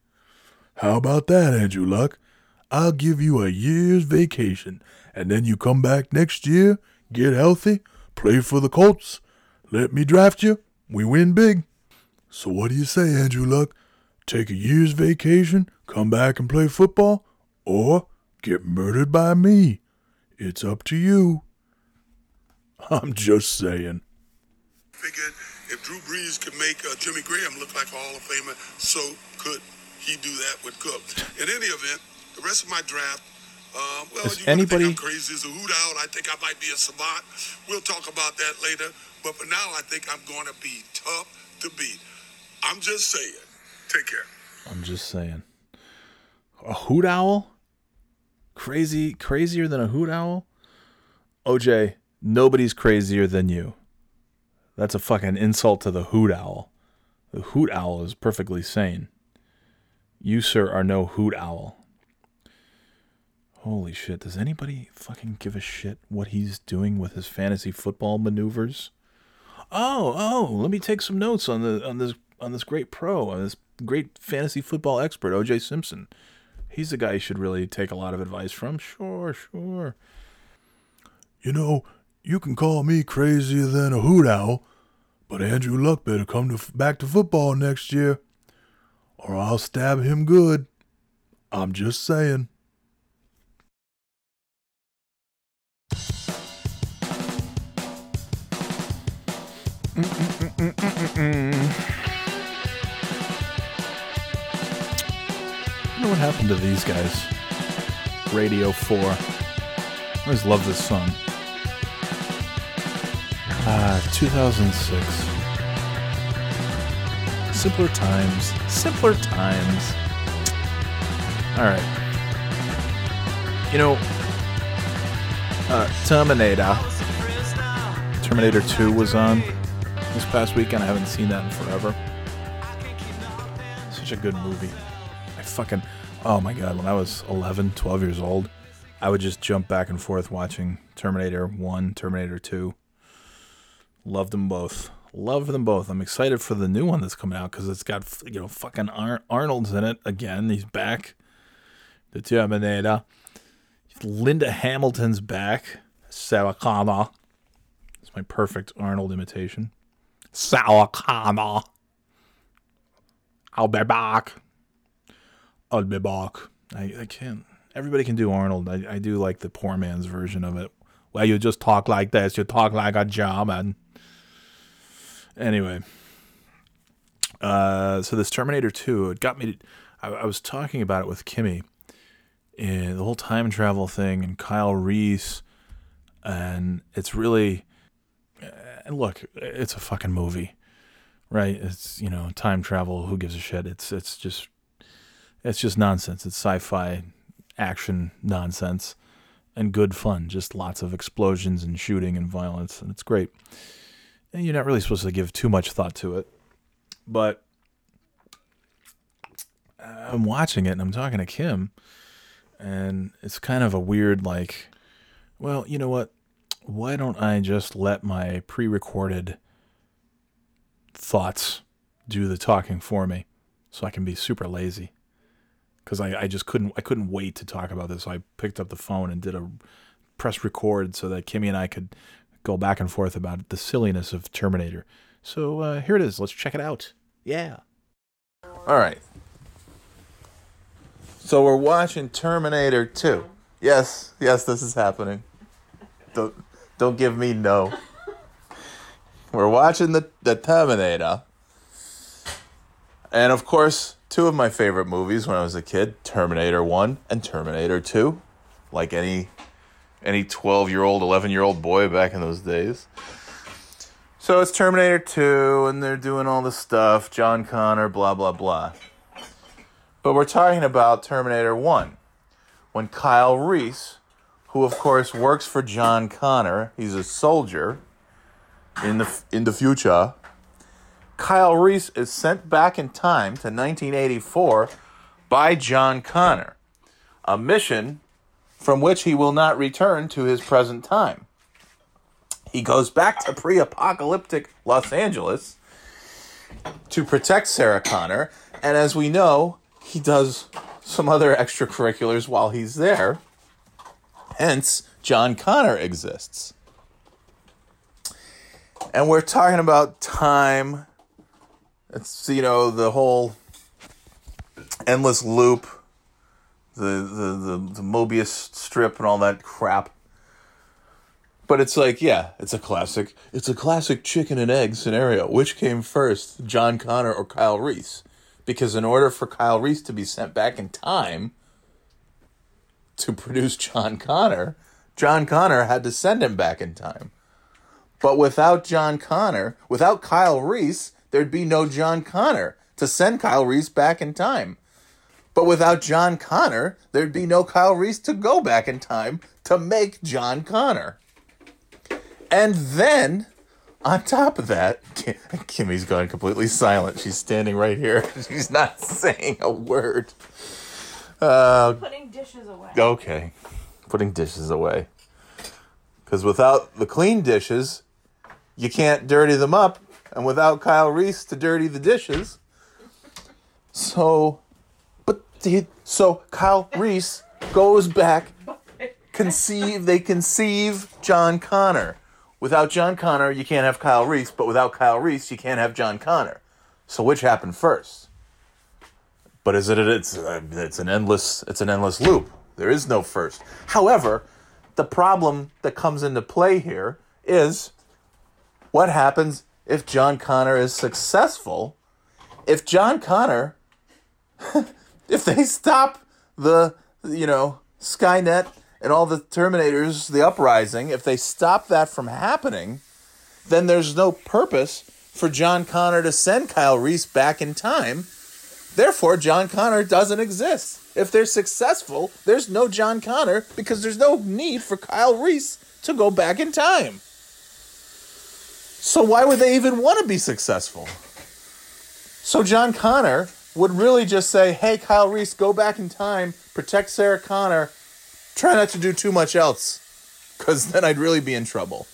How about that, Andrew Luck? I'll give you a year's vacation. And then you come back next year, get healthy, play for the Colts. Let me draft you. We win big. So what do you say, Andrew Luck? Take a year's vacation, come back and play football, or get murdered by me? It's up to you. I'm just saying. Figured if Drew Brees could make uh, Jimmy Graham look like a Hall of Famer, so could he do that with Cook. In any event, the rest of my draft, uh, well, Is you anybody- think I'm crazy as a hoot owl. I think I might be a savant. We'll talk about that later. But for now, I think I'm going to be tough to beat. I'm just saying. Take care. I'm just saying. A hoot owl? Crazy, crazier than a hoot owl? OJ, nobody's crazier than you. That's a fucking insult to the hoot owl. The hoot owl is perfectly sane. You, sir, are no hoot owl. Holy shit, does anybody fucking give a shit what he's doing with his fantasy football maneuvers? Oh, oh, let me take some notes on the on this on this great pro, on this great fantasy football expert, OJ Simpson. He's the guy you should really take a lot of advice from. Sure, sure. You know, you can call me crazier than a hoot owl, but Andrew Luck better come to, back to football next year, or I'll stab him good. I'm just saying. Know what happened to these guys? Radio 4. I always love this song. Ah, 2006. Simpler times. Simpler times. Alright. You know, uh, Terminator. Terminator 2 was on this past weekend. I haven't seen that in forever. Such a good movie. I fucking oh my god, when I was 11, 12 years old, I would just jump back and forth watching Terminator 1, Terminator 2. Loved them both. Love them both. I'm excited for the new one that's coming out cuz it's got you know fucking Ar- Arnold's in it again. He's back. The Terminator. Linda Hamilton's back. Sarah Connor. It's my perfect Arnold imitation. Sarah Connor. I'll be back. I'll be back. I, I can't. Everybody can do Arnold. I, I do like the poor man's version of it. Well, you just talk like this. You talk like a German. Anyway. Uh, so this Terminator 2, it got me. To, I, I was talking about it with Kimmy. and the whole time travel thing and Kyle Reese and it's really and look, it's a fucking movie. Right? It's, you know, time travel, who gives a shit? It's it's just it's just nonsense. It's sci-fi action nonsense and good fun. Just lots of explosions and shooting and violence and it's great. You're not really supposed to give too much thought to it. But I'm watching it and I'm talking to Kim and it's kind of a weird like well, you know what? Why don't I just let my pre-recorded thoughts do the talking for me so I can be super lazy? Cuz I, I just couldn't I couldn't wait to talk about this. So I picked up the phone and did a press record so that Kimmy and I could go back and forth about the silliness of Terminator. So uh, here it is. Let's check it out. Yeah. All right. So we're watching Terminator 2. Yes, yes, this is happening. Don't don't give me no. We're watching the, the Terminator. And of course, two of my favorite movies when I was a kid, Terminator 1 and Terminator 2. Like any any 12-year-old, 11-year-old boy back in those days. So it's Terminator 2 and they're doing all the stuff, John Connor, blah blah blah. But we're talking about Terminator 1 when Kyle Reese, who of course works for John Connor, he's a soldier in the in the future. Kyle Reese is sent back in time to 1984 by John Connor, a mission from which he will not return to his present time. He goes back to pre-apocalyptic Los Angeles to protect Sarah Connor, and as we know, he does some other extracurriculars while he's there. Hence, John Connor exists. And we're talking about time. It's, you know, the whole endless loop, the, the, the, the Mobius strip and all that crap. But it's like, yeah, it's a classic. It's a classic chicken and egg scenario. Which came first, John Connor or Kyle Reese? Because in order for Kyle Reese to be sent back in time to produce John Connor, John Connor had to send him back in time. But without John Connor, without Kyle Reese, there'd be no John Connor to send Kyle Reese back in time. But without John Connor, there'd be no Kyle Reese to go back in time to make John Connor. And then, on top of that, Kimmy's gone completely silent. She's standing right here. She's not saying a word. Uh, Putting dishes away. okay, putting dishes away. Because without the clean dishes, you can't dirty them up. And without Kyle Reese to dirty the dishes. So, so Kyle Reese goes back, conceive, they conceive John Connor. Without John Connor, you can't have Kyle Reese, but without Kyle Reese, you can't have John Connor. So which happened first? But is it? It's it's an endless it's an endless loop. There is no first. However, the problem that comes into play here is what happens if John Connor is successful? If John Connor, if they stop the you know Skynet and all the Terminators, the uprising, if they stop that from happening, then there's no purpose for John Connor to send Kyle Reese back in time. Therefore, John Connor doesn't exist. If they're successful, there's no John Connor because there's no need for Kyle Reese to go back in time. So why would they even want to be successful? So John Connor would really just say, "Hey, Kyle Reese, go back in time, protect Sarah Connor, try not to do too much else, because then I'd really be in trouble."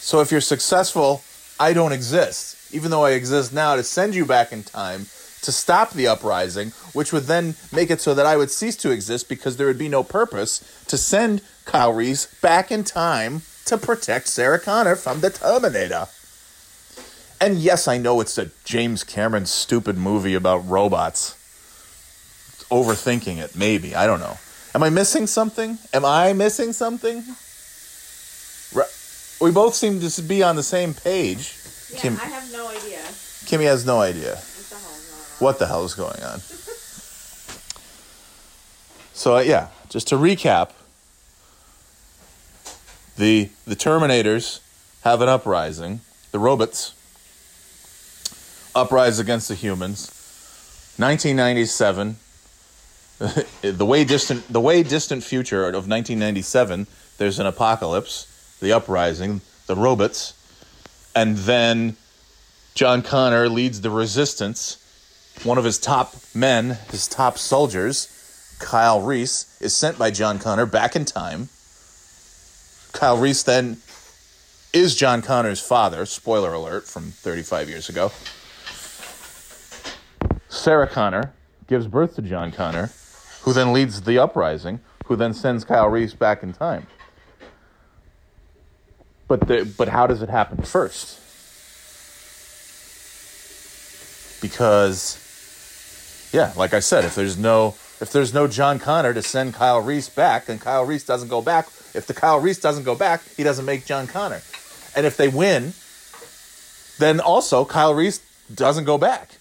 So if you're successful, I don't exist, even though I exist now to send you back in time to stop the uprising, which would then make it so that I would cease to exist because there would be no purpose to send Kyle Reese back in time to protect Sarah Connor from the Terminator. And yes, I know it's a James Cameron stupid movie about robots. Overthinking it, maybe. I don't know. Am I missing something? Am I missing something? We both seem to be on the same page. Yeah, Kim, I have no idea Kimmy has no idea what the hell is going on. what the hell is going on. So uh, yeah, just to recap, the the Terminators have an uprising. The robots uprise against the humans. 1997. the way distant the way distant future of 1997. There's an apocalypse, the uprising, the robots, and then John Connor leads the resistance. One of his top men, his top soldiers, Kyle Reese, is sent by John Connor back in time. Kyle Reese then is John Connor's father. Spoiler alert from 35 years ago. Sarah Connor gives birth to John Connor, who then leads the uprising, who then sends Kyle Reese back in time. But the, but how does it happen first? Because yeah, like I said, if there's no if there's no John Connor to send Kyle Reese back, then Kyle Reese doesn't go back, if the Kyle Reese doesn't go back, he doesn't make John Connor. And if they win, then also Kyle Reese doesn't go back.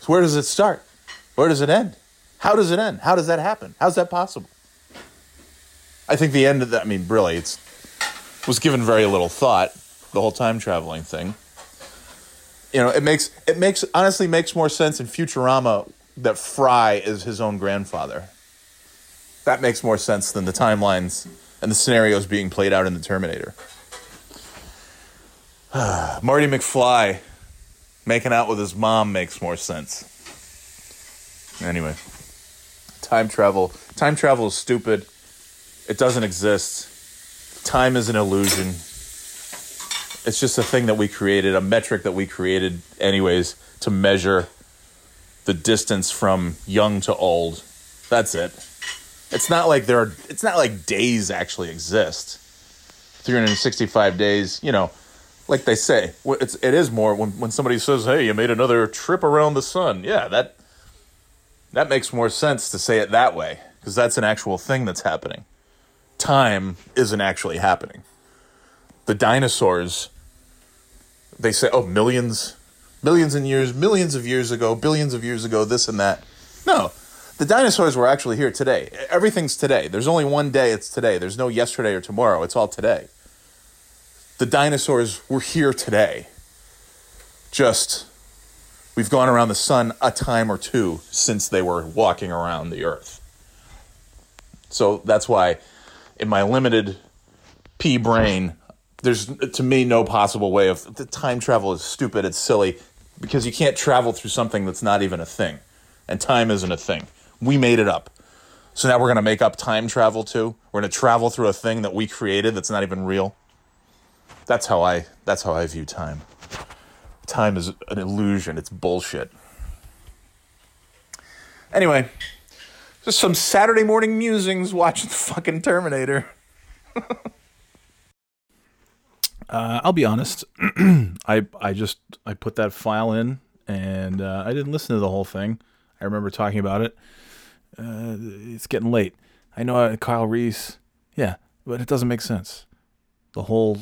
So where does it start? Where does it end? How does it end? How does that happen? How's that possible? I think the end of that, I mean, really, it's was given very little thought, the whole time traveling thing. You know, it makes it makes honestly makes more sense in Futurama that Fry is his own grandfather. That makes more sense than the timelines and the scenarios being played out in the Terminator. Marty McFly making out with his mom makes more sense. Anyway, time travel. Time travel is stupid. It doesn't exist. Time is an illusion. It's just a thing that we created, a metric that we created, anyways, to measure the distance from young to old. That's it. It's not like there are. It's not like days actually exist. 365 days, you know, like they say, it's it is more when when somebody says, "Hey, you made another trip around the sun." Yeah, that that makes more sense to say it that way because that's an actual thing that's happening. Time isn't actually happening. The dinosaurs they say, "Oh, millions millions and years, millions of years ago, billions of years ago, this and that." No. The dinosaurs were actually here today. Everything's today. There's only one day, it's today. There's no yesterday or tomorrow. It's all today the dinosaurs were here today. Just, we've gone around the sun a time or two since they were walking around the earth. So that's why, in my limited pea brain, there's to me no possible way of the time travel is stupid. It's silly because you can't travel through something that's not even a thing, and time isn't a thing. We made it up. So now we're going to make up time travel too. We're going to travel through a thing that we created that's not even real. That's how I that's how I view time. Time is an illusion. It's bullshit. Anyway, just some Saturday morning musings watching the fucking Terminator. uh, I'll be honest. I I just I put that file in and uh, I didn't listen to the whole thing. I remember talking about it. Uh, it's getting late. I know uh, Kyle Reese. Yeah, but it doesn't make sense. The whole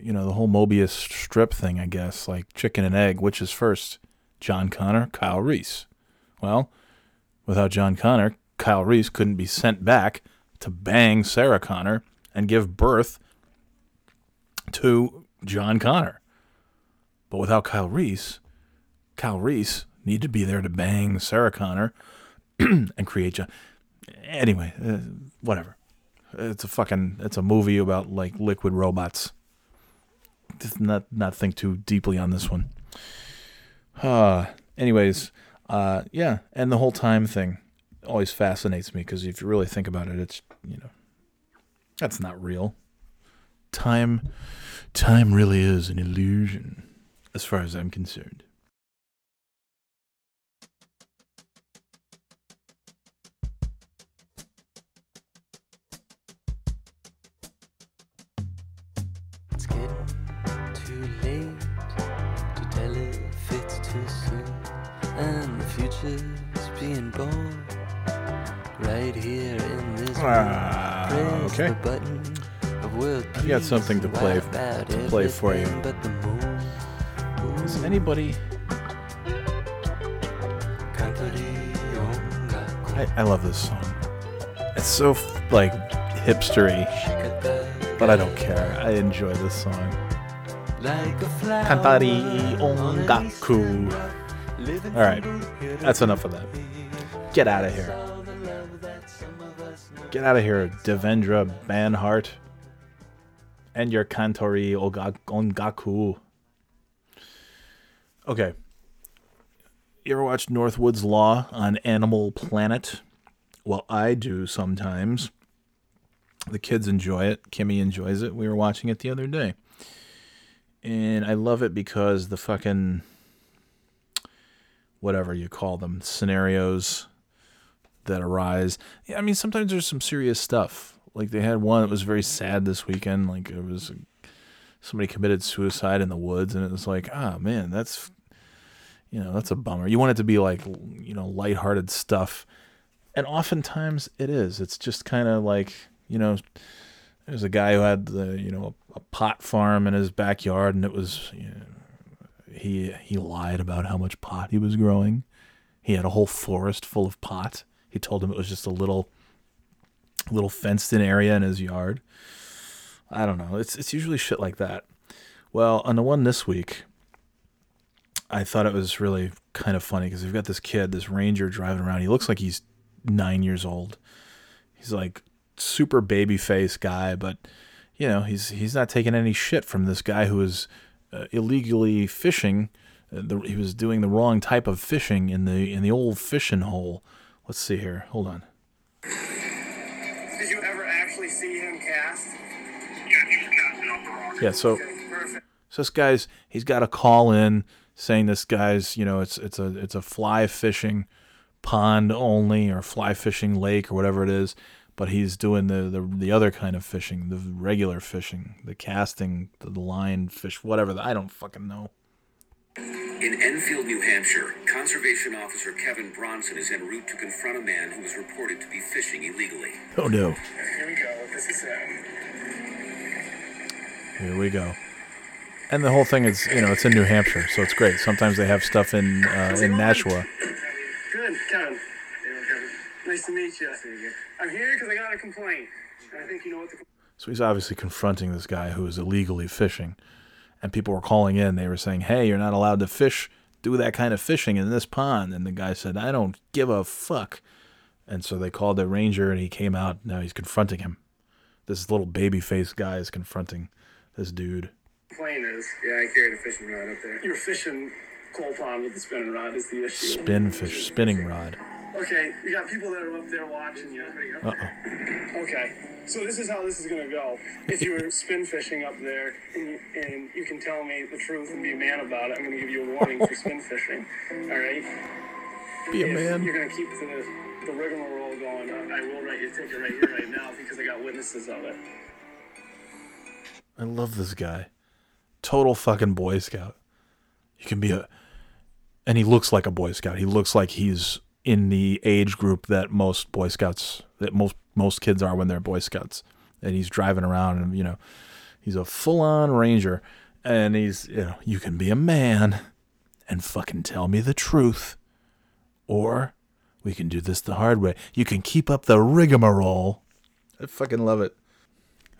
you know, the whole Mobius strip thing, I guess, like chicken and egg, which is first? John Connor, Kyle Reese. Well, without John Connor, Kyle Reese couldn't be sent back to bang Sarah Connor and give birth to John Connor. But without Kyle Reese, Kyle Reese needed to be there to bang Sarah Connor and create John. Anyway, uh, whatever. It's a fucking it's a movie about like liquid robots not not think too deeply on this one. Uh, anyways, uh, yeah, and the whole time thing always fascinates me because if you really think about it, it's you know, that's not real. Time, time really is an illusion, as far as I'm concerned. Right here in this ah, okay. I've got something to play to play for you. Is anybody I, I love this song. It's so like hipstery, but I don't care. I enjoy this song. Kantori Ongaku. All right, that's enough of that. Get out of here. Get out of here, Devendra Banhart. And your Kantori Ongaku. Okay. You ever watch North Woods Law on Animal Planet? Well, I do sometimes. The kids enjoy it. Kimmy enjoys it. We were watching it the other day. And I love it because the fucking whatever you call them scenarios that arise. Yeah, I mean sometimes there's some serious stuff. Like they had one that was very sad this weekend. Like it was somebody committed suicide in the woods, and it was like, ah, oh, man, that's you know that's a bummer. You want it to be like you know lighthearted stuff, and oftentimes it is. It's just kind of like you know. There's a guy who had the you know a, a pot farm in his backyard, and it was you know, he he lied about how much pot he was growing. He had a whole forest full of pot. He told him it was just a little little fenced in area in his yard. I don't know. It's it's usually shit like that. Well, on the one this week, I thought it was really kind of funny because we've got this kid, this ranger driving around. He looks like he's nine years old. He's like super baby face guy, but you know he's he's not taking any shit from this guy who is uh, illegally fishing. Uh, the, he was doing the wrong type of fishing in the in the old fishing hole. Let's see here. Hold on. Did you ever actually see him cast? Yeah. So, so this guy's he's got a call in saying this guy's you know it's it's a it's a fly fishing pond only or fly fishing lake or whatever it is but he's doing the, the the other kind of fishing, the regular fishing, the casting, the line fish, whatever. I don't fucking know. In Enfield, New Hampshire, conservation officer Kevin Bronson is en route to confront a man who is reported to be fishing illegally. Oh no. Here we go. This is him. Here we go. And the whole thing is, you know, it's in New Hampshire, so it's great. Sometimes they have stuff in uh, in Nashua. Good, Kevin. Nice to meet you. I'm here because I got a complaint. I think you know what the. So he's obviously confronting this guy who is illegally fishing, and people were calling in. They were saying, "Hey, you're not allowed to fish, do that kind of fishing in this pond." And the guy said, "I don't give a fuck." And so they called the ranger, and he came out. Now he's confronting him. This little baby faced guy is confronting this dude. Complaint is Yeah, I carried a fishing rod up there. you're fishing Cole pond with the spinning rod is the issue. Spin fish, spinning rod. Okay, you got people that are up there watching you. Uh oh. Okay, so this is how this is gonna go. If you were spin fishing up there and you, and you can tell me the truth and be a man about it, I'm gonna give you a warning for spin fishing. All right. Be a If man. You're gonna keep the the rigmarole going. uh, I will write you a ticket right here, right now, because I got witnesses of it. I love this guy. Total fucking Boy Scout. He can be a. And he looks like a Boy Scout. He looks like he's in the age group that most Boy Scouts, that most most kids are when they're Boy Scouts. And he's driving around and, you know, he's a full on ranger. And he's, you know, you can be a man and fucking tell me the truth. Or we can do this the hard way. You can keep up the rigmarole. I fucking love it.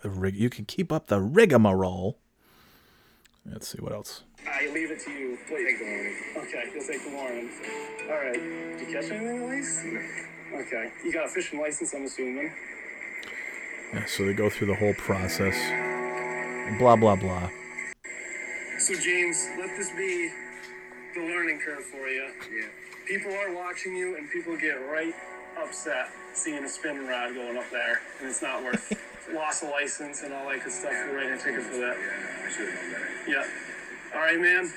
The rig. You can keep up the rigmarole. Let's see what else. I leave it to you. Please. Okay, you'll take the warning. All right. Did you catch anything at least? Okay. You got a fishing license, I'm assuming. Yeah, so they go through the whole process. Blah blah blah. So James, let this be the learning curve for you. Yeah. People are watching you, and people get right upset seeing a spin rod going up there, and it's not worth loss of license and all that good stuff. We're writing a ticket for that. Yeah, I should have known better. Yeah. All right, man.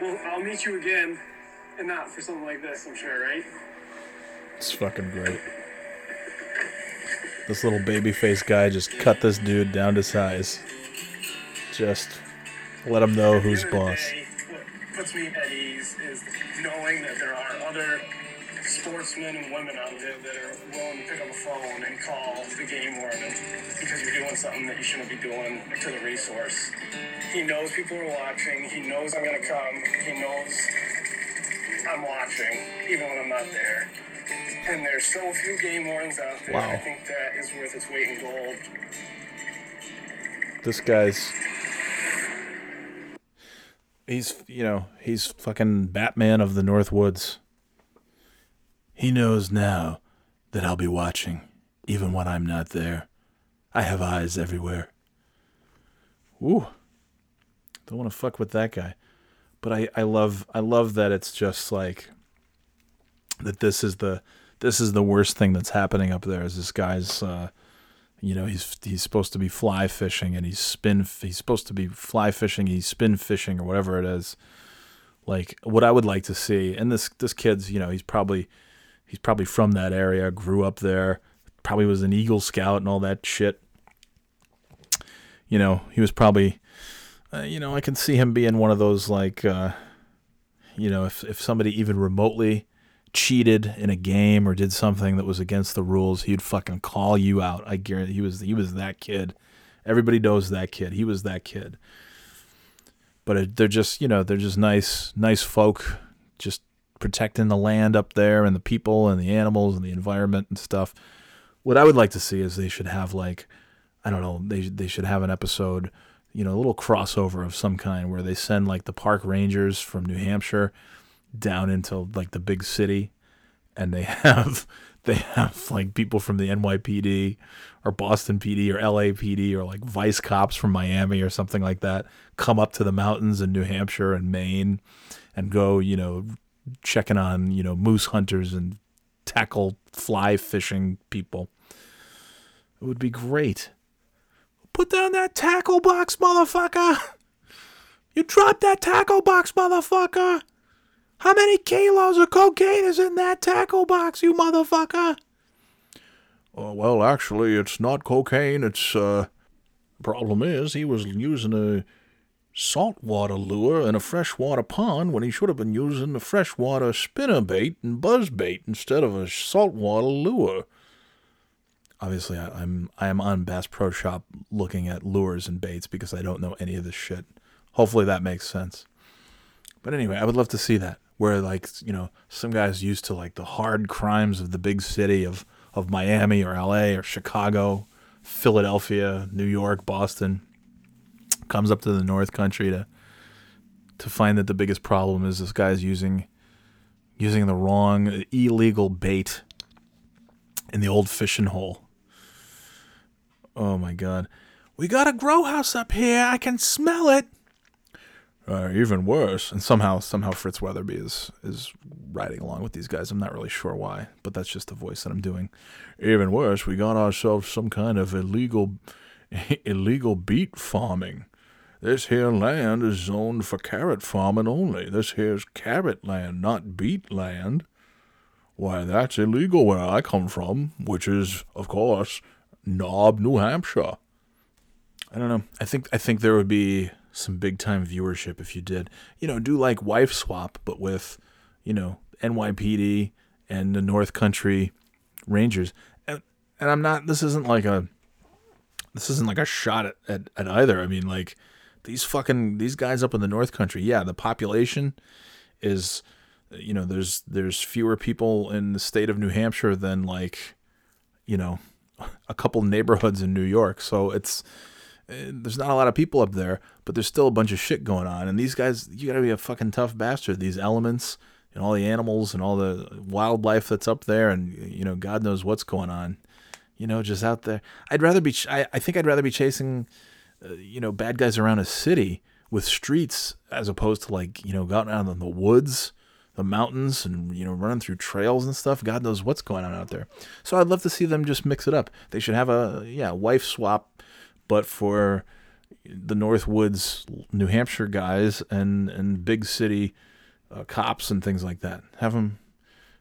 Well, I'll meet you again, and not for something like this, I'm sure, right? It's fucking great. This little baby face guy just cut this dude down to size. Just let him know who's At the end of the boss. day, What puts me at ease is knowing that there are other sportsmen and women out there that are willing to pick up a phone and call the game warden because you're doing something that you shouldn't be doing to the resource. He knows people are watching. He knows I'm gonna come. He knows I'm watching, even when I'm not there. And there's so few game wardens out there. Wow. I think that is worth its weight in gold. This guy's. He's, you know, he's fucking Batman of the North Woods. He knows now that I'll be watching, even when I'm not there. I have eyes everywhere. Ooh. Don't want to fuck with that guy. But I, I love I love that it's just like that this is the this is the worst thing that's happening up there is this guy's uh you know he's he's supposed to be fly fishing and he's spin he's supposed to be fly fishing he's spin fishing or whatever it is like what i would like to see and this this kid's you know he's probably he's probably from that area grew up there probably was an eagle scout and all that shit you know he was probably uh, you know i can see him being one of those like uh you know if if somebody even remotely cheated in a game or did something that was against the rules, he'd fucking call you out. I guarantee he was he was that kid. Everybody knows that kid. He was that kid. But they're just you know they're just nice nice folk, just protecting the land up there and the people and the animals and the environment and stuff. What I would like to see is they should have like I don't know they they should have an episode you know a little crossover of some kind where they send like the park rangers from New Hampshire down into like the big city and they have they have like people from the NYPD or Boston PD or LAPD or like vice cops from Miami or something like that come up to the mountains in New Hampshire and Maine and go, you know, checking on, you know, moose hunters and tackle fly fishing people. It would be great. Put down that tackle box, motherfucker. You dropped that tackle box, motherfucker. How many kilos of cocaine is in that tackle box, you motherfucker? Oh, well, actually, it's not cocaine. It's, uh, problem is he was using a saltwater lure in a freshwater pond when he should have been using a freshwater spinner bait and buzz bait instead of a saltwater lure. Obviously, I, I'm I am on Bass Pro Shop looking at lures and baits because I don't know any of this shit. Hopefully, that makes sense. But anyway, I would love to see that where like you know some guys used to like the hard crimes of the big city of of Miami or L.A. or Chicago, Philadelphia, New York, Boston, comes up to the North Country to to find that the biggest problem is this guy's using using the wrong illegal bait in the old fishing hole. Oh my god. We got a grow house up here. I can smell it. Uh, even worse, and somehow somehow Fritz Weatherby is is riding along with these guys. I'm not really sure why, but that's just the voice that I'm doing. Even worse, we got ourselves some kind of illegal illegal beet farming. This here land is zoned for carrot farming only. This here's carrot land, not beet land. Why, that's illegal where I come from, which is, of course, Knob, New Hampshire. I don't know. I think I think there would be some big time viewership if you did. You know, do like wife swap, but with, you know, NYPD and the North Country Rangers. And and I'm not. This isn't like a. This isn't like a shot at, at, at either. I mean, like these fucking these guys up in the North Country. Yeah, the population is, you know, there's there's fewer people in the state of New Hampshire than like, you know, a couple neighborhoods in New York. So it's eh, there's not a lot of people up there, but there's still a bunch of shit going on. And these guys, you gotta be a fucking tough bastard. These elements and all the animals and all the wildlife that's up there, and you know, God knows what's going on. You know, just out there. I'd rather be. Ch- I, I think I'd rather be chasing, you know, bad guys around a city with streets as opposed to like you know, going out in the woods, the mountains, and you know, running through trails and stuff. God knows what's going on out there. So I'd love to see them just mix it up. They should have a yeah wife swap but for the North Woods, New Hampshire guys and and big city uh, cops and things like that. Have them,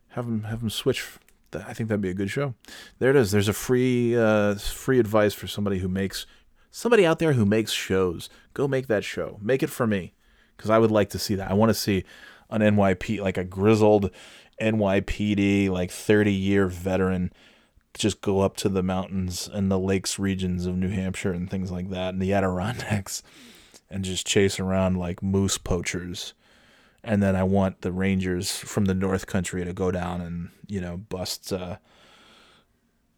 have them, have them switch. I think that'd be a good show. There it is. There's a free uh, free advice for somebody who makes somebody out there who makes shows. Go make that show. Make it for me because I would like to see that. I want to see an NYP like a grizzled NYPD like 30 year veteran just go up to the mountains and the lakes regions of New Hampshire and things like that and the Adirondacks and just chase around like moose poachers and then I want the Rangers from the North Country to go down and you know bust uh,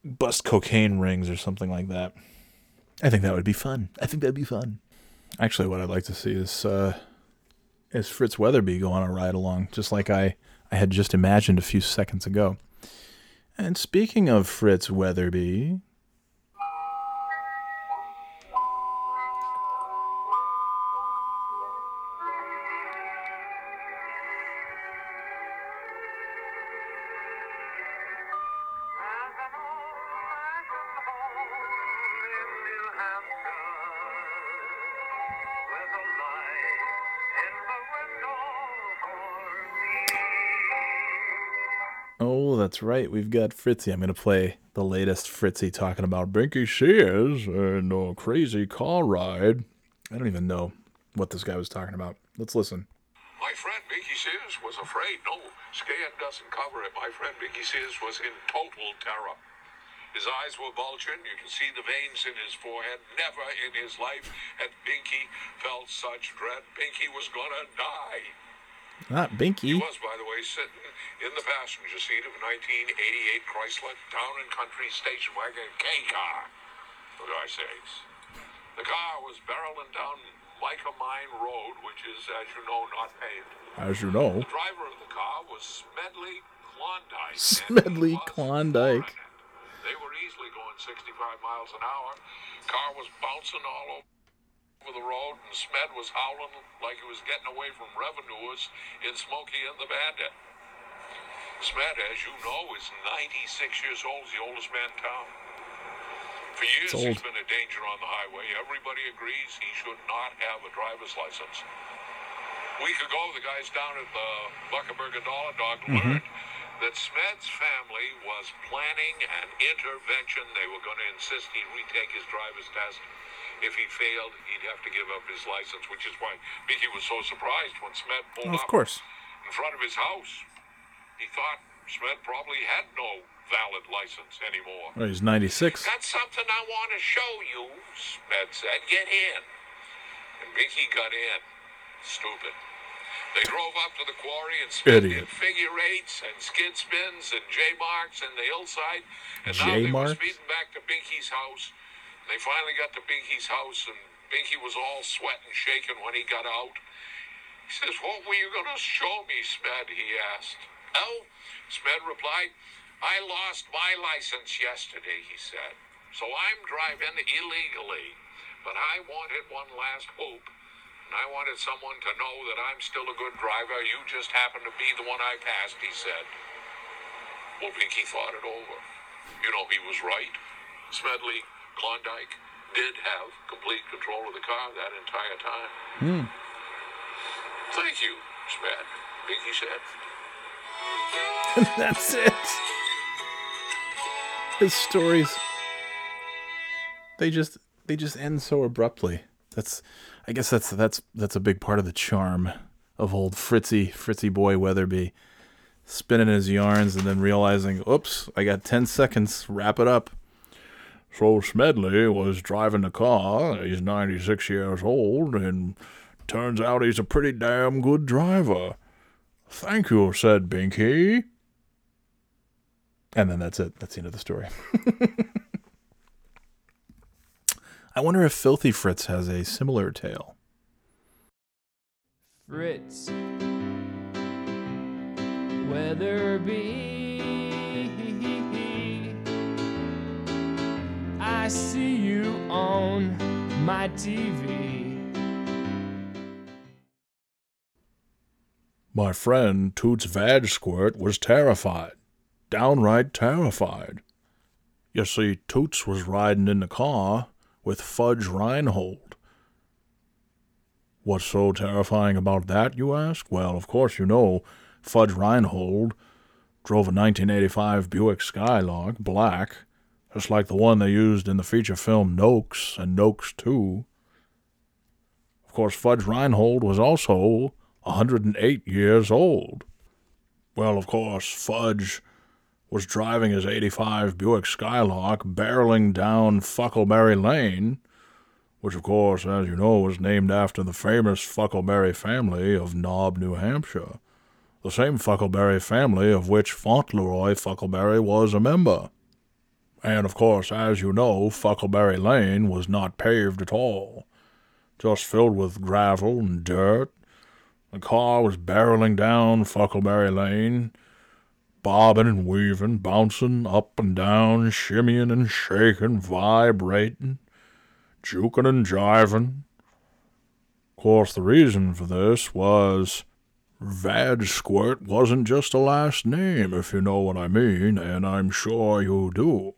bust cocaine rings or something like that. I think that would be fun. I think that'd be fun. Actually, what I'd like to see is uh, is Fritz Weatherby go on a ride along, just like I I had just imagined a few seconds ago. And speaking of Fritz Weatherby, that's right. We've got Fritzy. I'm going to play the latest Fritzy talking about Binky Shears and a crazy car ride. I don't even know what this guy was talking about. Let's listen. My friend Binky Sears was afraid. No, scan doesn't cover it. My friend Binky Sears was in total terror. His eyes were bulging. You can see the veins in his forehead. Never in his life had Binky felt such dread. Binky was gonna die. Not Binky. He was, by the way, sitting in the passenger seat of a 1988 Chrysler Town and Country station wagon K car, for God's sakes. The car was barreling down Micah Mine Road, which is, as you know, not paved. As you know, The driver of the car was Smedley Klondike. Smedley Klondike. They were easily going 65 miles an hour. Car was bouncing all over over the road, and Smed was howling like he was getting away from revenuers in Smokey and the Bandit. Smed, as you know, is 96 years old. He's the oldest man in town. For years, he's been a danger on the highway. Everybody agrees he should not have a driver's license. A week ago, the guys down at uh, the Buckaburger Dollar Dog mm-hmm. learned that Smed's family was planning an intervention. They were going to insist he retake his driver's test. If he failed, he'd have to give up his license, which is why Mickey was so surprised when Smed pulled of up course. in front of his house. He thought Smed probably had no valid license anymore. Oh, he's 96. Got something I want to show you, Smed said. Get in. And Mickey got in. Stupid. They drove up to the quarry and Idiot. did figure eights and skid spins and J marks in the hillside. And now they J-marks? were speeding back to Binky's house. They finally got to Binky's house, and Binky was all sweating, and shaking when he got out. He says, What were you going to show me, Smed? He asked. Oh, Smed replied, I lost my license yesterday, he said. So I'm driving illegally. But I wanted one last hope. And I wanted someone to know that I'm still a good driver. You just happen to be the one I passed, he said. Well, Binky thought it over. You know, he was right. Smedley Klondike did have complete control of the car that entire time. Hmm. Thank you, Smed, Binky said. That's it. His stories they just they just end so abruptly. That's I guess that's that's that's a big part of the charm of old Fritzy Fritzy boy Weatherby spinning his yarns and then realizing, "Oops, I got 10 seconds. Wrap it up." So Smedley was driving the car. He's 96 years old, and turns out he's a pretty damn good driver. Thank you, said Binky. And then that's it. That's the end of the story. I wonder if Filthy Fritz has a similar tale. Fritz Weatherby. I see you on my TV. My friend Toots Vag Squirt was terrified, downright terrified. You see, Toots was riding in the car with Fudge Reinhold. What's so terrifying about that, you ask? Well, of course you know Fudge Reinhold drove a 1985 Buick Skylark, black, just like the one they used in the feature film Noakes and Noakes 2. Of course, Fudge Reinhold was also 108 years old. Well, of course, Fudge was driving his 85 Buick Skylark barreling down Fuckleberry Lane which, of course, as you know, was named after the famous Fuckleberry family of Nob, New Hampshire, the same Fuckleberry family of which Fauntleroy Fuckleberry was a member. And, of course, as you know, Fuckleberry Lane was not paved at all, just filled with gravel and dirt. The car was barreling down Fuckleberry Lane, bobbing and weaving, bouncing up and down, shimmying and shaking, vibrating juking and jiving. Of course, the reason for this was Vad Squirt wasn't just a last name, if you know what I mean, and I'm sure you do.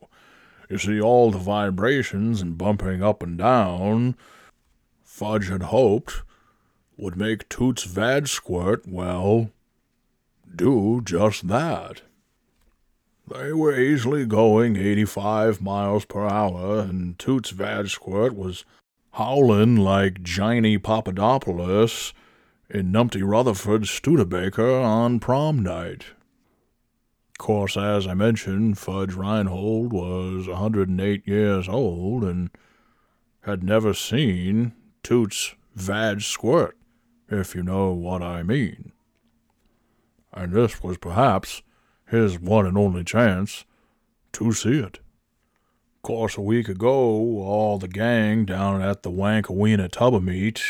You see, all the vibrations and bumping up and down, Fudge had hoped, would make Toots Vad Squirt, well, do just that. They were easily going 85 miles per hour, and Toots Vadsquirt was howling like Giny Papadopoulos in Numpty Rutherford's Studebaker on prom night. Course, as I mentioned, Fudge Reinhold was a 108 years old and had never seen Toots Vad Squirt, if you know what I mean. And this was perhaps his one and only chance to see it. Course, a week ago, all the gang down at the Wankawena Tub Meet,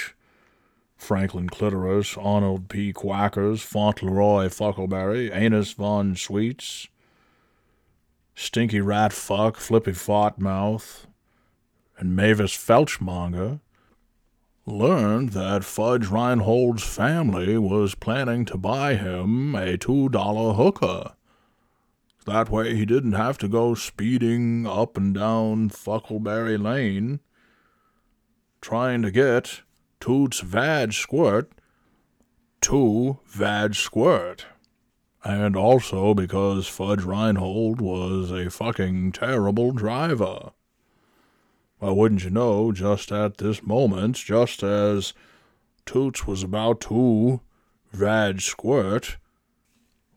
Franklin Clitoris, Arnold P. Quackers, Fauntleroy Fuckleberry, Anus Von Sweets, Stinky Rat Fuck, Flippy Fartmouth, and Mavis Felchmonger, learned that Fudge Reinhold's family was planning to buy him a $2 hooker. That way he didn't have to go speeding up and down Fuckleberry Lane trying to get Toots Vad Squirt to Vad Squirt. And also because Fudge Reinhold was a fucking terrible driver. Well, wouldn't you know, just at this moment, just as Toots was about to Vad Squirt,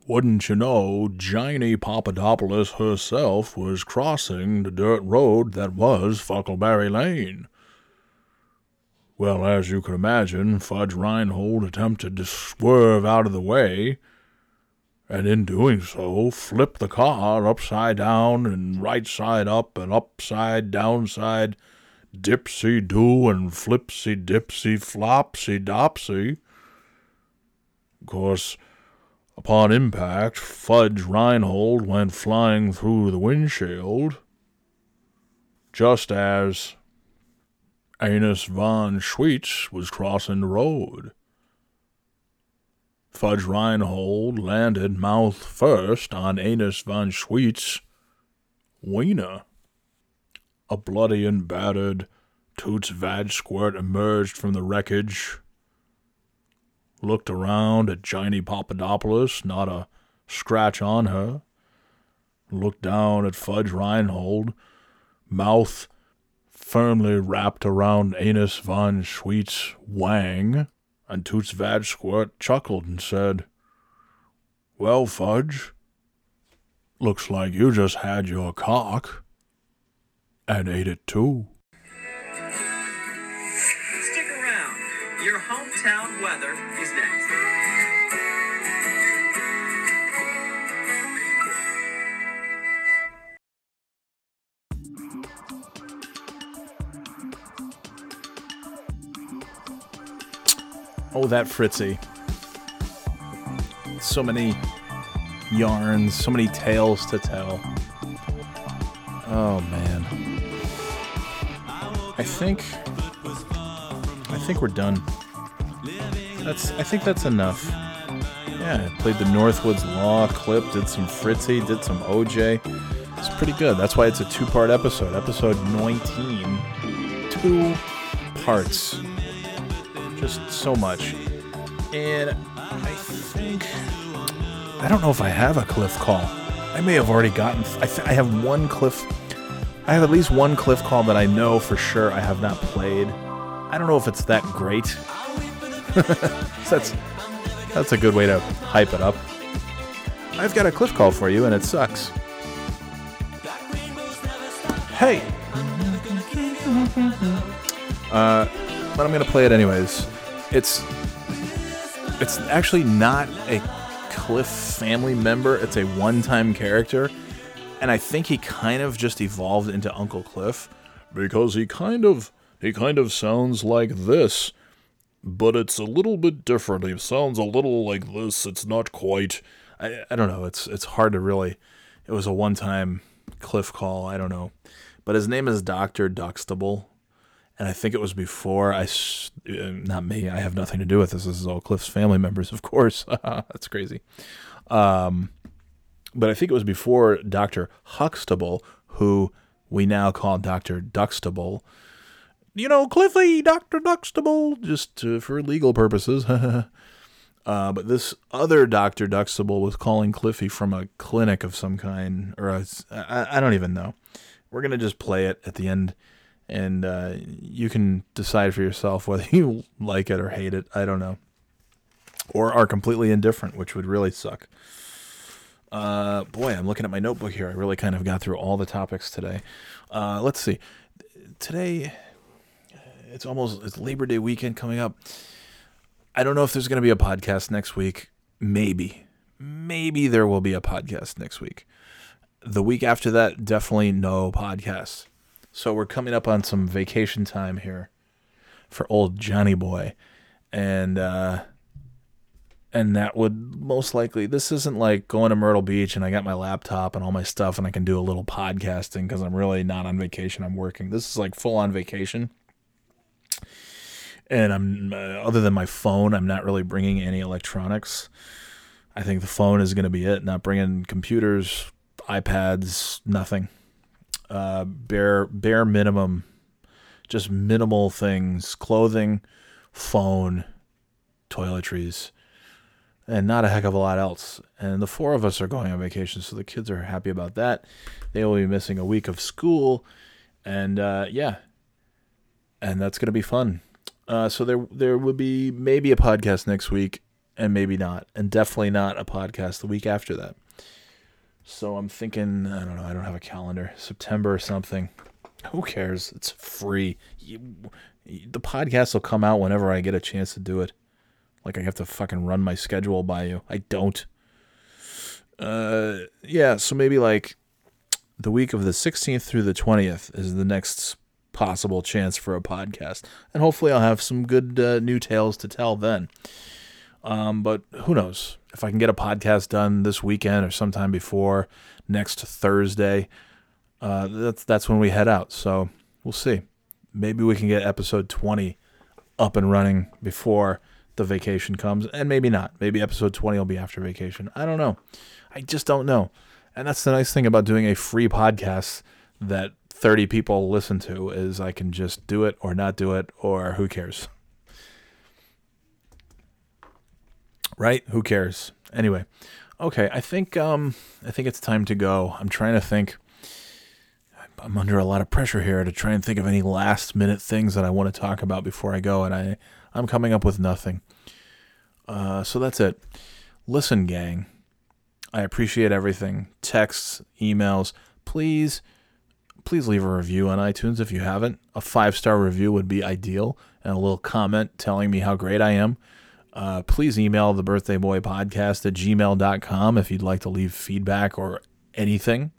wouldn't you know, Giny Papadopoulos herself was crossing the dirt road that was Fuckleberry Lane. Well, as you can imagine, Fudge Reinhold attempted to swerve out of the way, and in doing so, flipped the car upside down and right side up and upside downside, dipsy do and flipsy dipsy flopsy dopsy. Of course, Upon impact, Fudge Reinhold went flying through the windshield, just as Anus von Schweetz was crossing the road. Fudge Reinhold landed mouth first on Anus von Schweetz' wiener. A bloody and battered Toots Vadsquirt emerged from the wreckage looked around at Giny Papadopoulos, not a scratch on her, looked down at Fudge Reinhold, mouth firmly wrapped around Anus von Schweet's wang, and Toots Vadsquirt chuckled and said, Well, Fudge, looks like you just had your cock and ate it too. Oh, that Fritzy. So many yarns, so many tales to tell. Oh man. I think I think we're done. That's I think that's enough. Yeah, played the North Woods Law clip, did some Fritzy, did some OJ. It's pretty good. That's why it's a two-part episode. Episode 19. Two parts just so much. And I think I don't know if I have a cliff call. I may have already gotten. I, th- I have one cliff. I have at least one cliff call that I know for sure I have not played. I don't know if it's that great. that's that's a good way to hype it up. I've got a cliff call for you, and it sucks. Hey. Uh, but I'm gonna play it anyways. It's it's actually not a Cliff family member. It's a one-time character, and I think he kind of just evolved into Uncle Cliff because he kind of he kind of sounds like this, but it's a little bit different. He sounds a little like this. It's not quite. I, I don't know. It's it's hard to really. It was a one-time Cliff call. I don't know, but his name is Doctor Duxtable, and I think it was before I. uh, Not me. I have nothing to do with this. This is all Cliff's family members, of course. That's crazy. Um, but I think it was before Doctor Huxtable, who we now call Doctor Duxtable. You know, Cliffy, Doctor Duxtable, just uh, for legal purposes. Uh, but this other Dr. Duxtable was calling Cliffy from a clinic of some kind, or I don't even know. We're going to just play it at the end, and uh, you can decide for yourself whether you like it or hate it. I don't know. Or are completely indifferent, which would really suck. Uh, boy, I'm looking at my notebook here. I really kind of got through all the topics today. Uh, let's see. Today, it's almost it's Labor Day weekend coming up. I don't know if there's going to be a podcast next week. Maybe. Maybe there will be a podcast next week. The week after that, definitely no podcast. So we're coming up on some vacation time here for old Johnny Boy. And uh and that would most likely this isn't like going to Myrtle Beach and I got my laptop and all my stuff and I can do a little podcasting because I'm really not on vacation. I'm working. This is like full on vacation and I'm uh, other than my phone, I'm not really bringing any electronics. I think the phone is going to be it. Not bringing computers, iPads, nothing. Uh, bare bare minimum, just minimal things: clothing, phone, toiletries, and not a heck of a lot else. And the four of us are going on vacation, so the kids are happy about that. They will be missing a week of school, and uh, yeah, and that's to be fun. Uh, so there there would be maybe a podcast next week, and maybe not, and definitely not a podcast the week after that. So I'm thinking, I don't know, I don't have a calendar, September or something. Who cares? It's free. You, the podcast will come out whenever I get a chance to do it. Like I have to fucking run my schedule by you. I don't. Uh, yeah. So maybe like the week of the 16th through the 20th is the next possible chance for a podcast, and hopefully I'll have some good uh, new tales to tell then. Um, but who knows if I can get a podcast done this weekend or sometime before next Thursday. Uh, that's that's when we head out. So we'll see. Maybe we can get episode twenty up and running before the vacation comes, and maybe not. Maybe episode twenty will be after vacation. I don't know. I just don't know. And that's the nice thing about doing a free podcast that 30 people listen to is I can just do it or not do it or who cares. Right? Who cares? Anyway, okay, I think um I think it's time to go. I'm trying to think I'm under a lot of pressure here to try and think of any last minute things that I want to talk about before I go and I I'm coming up with nothing. Uh so that's it. Listen, gang. I appreciate everything. Texts, emails. Please please leave a review on iTunes if you haven't. A five star review would be ideal, and a little comment telling me how great I am. Uh, please email the birthday boy podcast at gmail.com if you'd like to leave feedback or anything.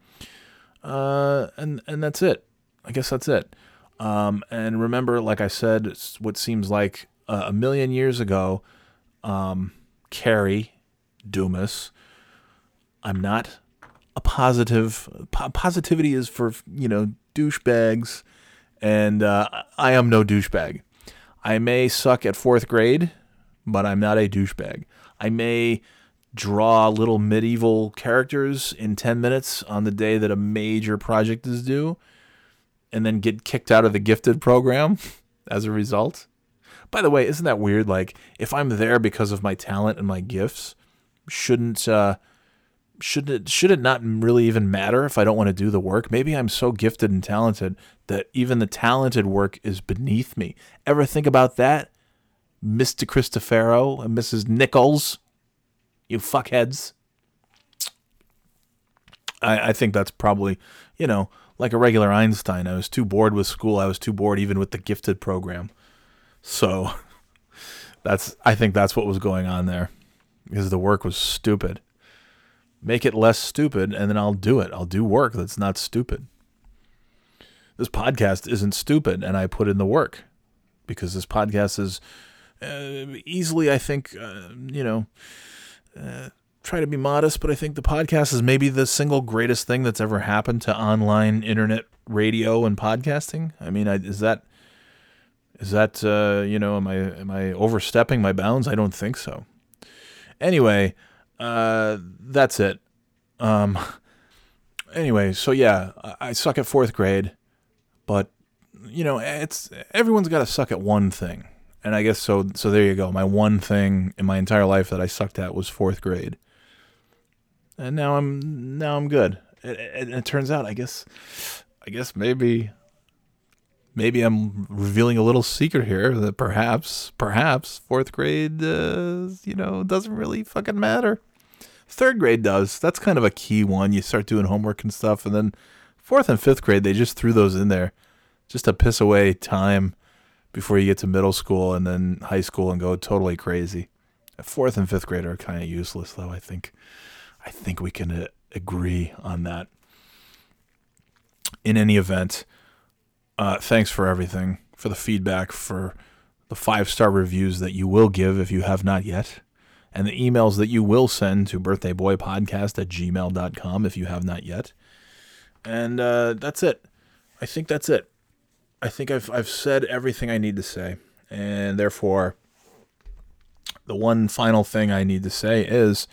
Uh, and, and that's it. I guess that's it. Um, and remember, like I said, what seems like a million years ago, um, Carrie Dumas. I'm not a positive. Po- positivity is for you know douchebags, and uh, I am no douchebag. I may suck at fourth grade, but I'm not a douchebag. I may draw little medieval characters in 10 minutes on the day that a major project is due and then get kicked out of the gifted program as a result. By the way, isn't that weird? Like, if I'm there because of my talent and my gifts, shouldn't uh, should it should it not really even matter if I don't want to do the work? Maybe I'm so gifted and talented that even the talented work is beneath me. Ever think about that, Mr. Christofero and Mrs. Nichols? You fuckheads. I, I think that's probably, you know, like a regular Einstein. I was too bored with school. I was too bored even with the gifted program. So that's I think that's what was going on there. Because the work was stupid. Make it less stupid and then I'll do it. I'll do work that's not stupid. This podcast isn't stupid and I put in the work because this podcast is easily I think uh, you know uh, try to be modest, but I think the podcast is maybe the single greatest thing that's ever happened to online internet radio and podcasting. I mean, I, is that is that uh, you know am I am I overstepping my bounds? I don't think so. Anyway, uh, that's it. Um, anyway, so yeah, I, I suck at fourth grade, but you know it's everyone's got to suck at one thing, and I guess so. So there you go. My one thing in my entire life that I sucked at was fourth grade and now I'm now I'm good. And it, it, turns out, I guess, I guess maybe, maybe I'm revealing a little secret here that perhaps, perhaps fourth grade, uh, you know, doesn't really fucking matter. Third grade does. That's kind of a key one. You start doing homework and stuff, and then fourth and fifth grade, they just threw those in there, just to piss away time before you get to middle school and then high school and go totally crazy. Fourth and fifth grade are kind of useless, though. I think. I think we can uh, agree on that. In any event, uh, thanks for everything, for the feedback, for the five star reviews that you will give if you have not yet, and the emails that you will send to birthdayboypodcast at gmail.com if you have not yet. And uh, that's it. I think that's it. I think I've, I've said everything I need to say. And therefore, the one final thing I need to say is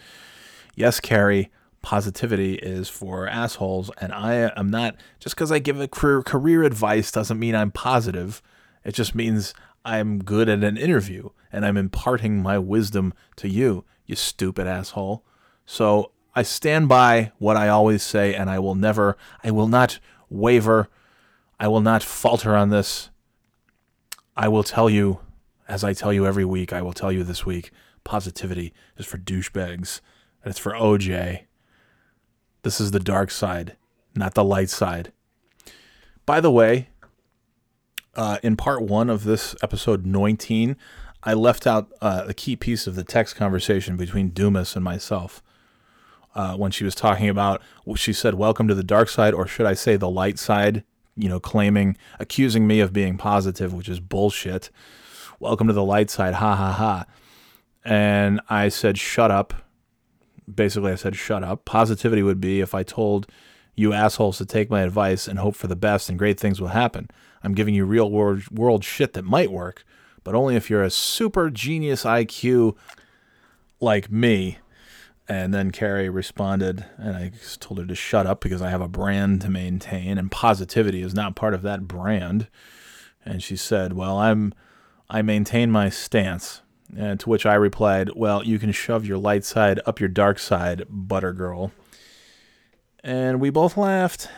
yes, Carrie, positivity is for assholes, and I am not. Just because I give a career career advice doesn't mean I'm positive. It just means I'm good at an interview and I'm imparting my wisdom to you, you stupid asshole. So I stand by what I always say, and I will never, I will not waver, I will not falter on this. I will tell you, as I tell you every week, I will tell you this week positivity is for douchebags and it's for OJ. This is the dark side, not the light side. By the way, uh, in part one of this episode 19, I left out uh, a key piece of the text conversation between Dumas and myself. Uh, when she was talking about, she said, Welcome to the dark side, or should I say the light side, you know, claiming, accusing me of being positive, which is bullshit. Welcome to the light side, ha ha ha. And I said, Shut up basically I said, shut up. Positivity would be if I told you assholes to take my advice and hope for the best and great things will happen. I'm giving you real world, world shit that might work, but only if you're a super genius IQ like me. And then Carrie responded, and I told her to shut up because I have a brand to maintain, and positivity is not part of that brand. And she said, "Well, I'm, I maintain my stance. And to which I replied, Well, you can shove your light side up your dark side, butter girl. And we both laughed.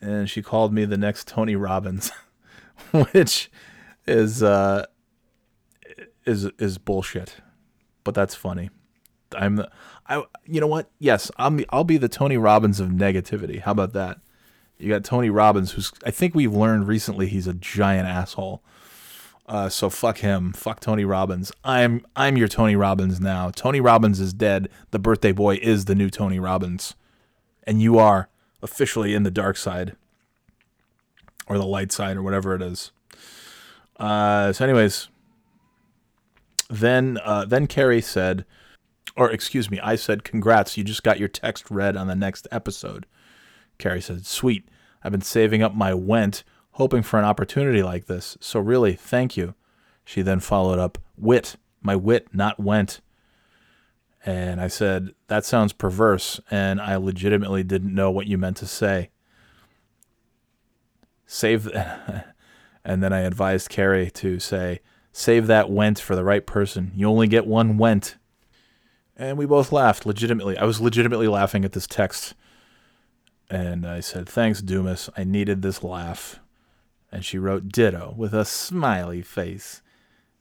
And she called me the next Tony Robbins, which is uh, is is bullshit. But that's funny. I'm the, I you know what? Yes, I'm I'll be the Tony Robbins of negativity. How about that? You got Tony Robbins, who's I think we've learned recently he's a giant asshole. Uh, so fuck him. Fuck Tony Robbins. I'm I'm your Tony Robbins now. Tony Robbins is dead. The birthday boy is the new Tony Robbins, and you are officially in the dark side, or the light side, or whatever it is. Uh, so, anyways, then uh, then Carrie said, or excuse me, I said, "Congrats, you just got your text read on the next episode." Carrie said, "Sweet. I've been saving up my went." hoping for an opportunity like this. So really, thank you. She then followed up, wit, my wit, not went. And I said, that sounds perverse, and I legitimately didn't know what you meant to say. Save, and then I advised Carrie to say, save that went for the right person. You only get one went. And we both laughed legitimately. I was legitimately laughing at this text. And I said, thanks, Dumas. I needed this laugh. And she wrote ditto with a smiley face.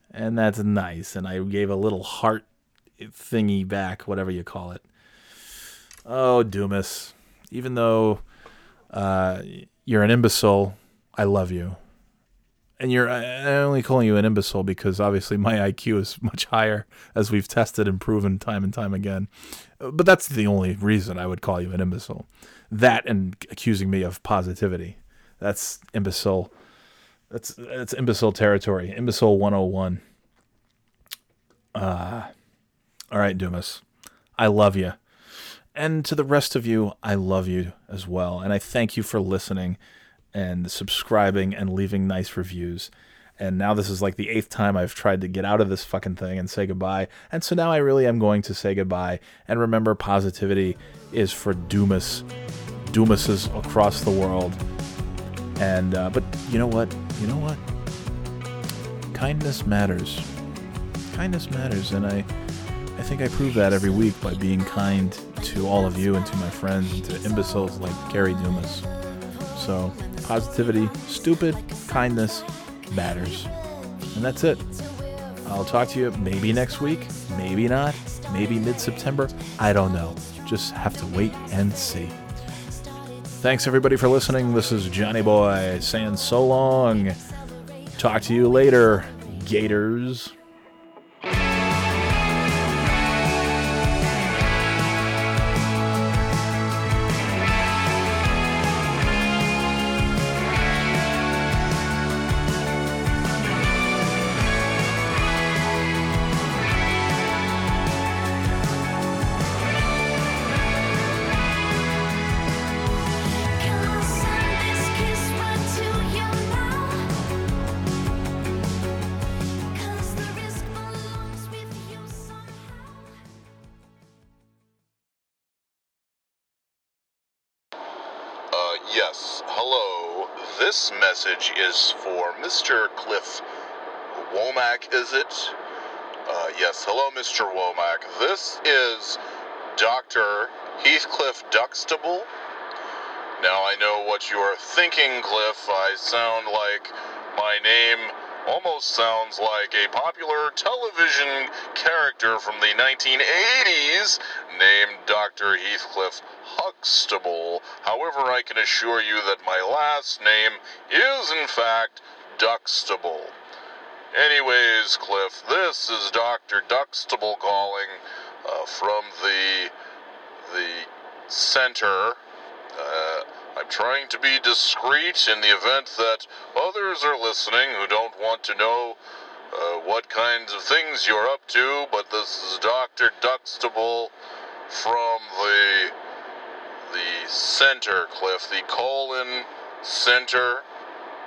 And that's nice. And I gave a little heart thingy back, whatever you call it. Oh, Dumas. Even though, uh, you're an imbecile. I love you. And you're I'm only calling you an imbecile because obviously my IQ is much higher, as we've tested and proven time and time again. But that's the only reason I would call you an imbecile. That and accusing me of positivity. That's imbecile. That's that's imbecile territory. Imbecile 101. Uh, all right, Dumas. I love you. And to the rest of you, I love you as well. And I thank you for listening and subscribing and leaving nice reviews. And now this is like the eighth time I've tried to get out of this fucking thing and say goodbye. And so now I really am going to say goodbye. And remember, positivity is for Dumas, Dumases across the world. And, uh, but you know what? You know what? Kindness matters. Kindness matters. And I, I think I prove that every week by being kind to all of you and to my friends and to imbeciles like Carrie Dumas. So, positivity, stupid, kindness matters. And that's it. I'll talk to you maybe next week, maybe not, maybe mid September. I don't know. Just have to wait and see. Thanks everybody for listening. This is Johnny Boy saying so long. Talk to you later, Gators. Message is for Mr. Cliff Womack, is it? Uh, yes. Hello, Mr. Womack. This is Dr. Heathcliff Duxtable. Now, I know what you are thinking, Cliff. I sound like my name almost sounds like a popular television character from the 1980s named Dr. Heathcliff. However, I can assure you that my last name is, in fact, Duxtable. Anyways, Cliff, this is Dr. Duxtable calling uh, from the the center. Uh, I'm trying to be discreet in the event that others are listening who don't want to know uh, what kinds of things you're up to, but this is Dr. Duxtable from the the center, Cliff, the colon center.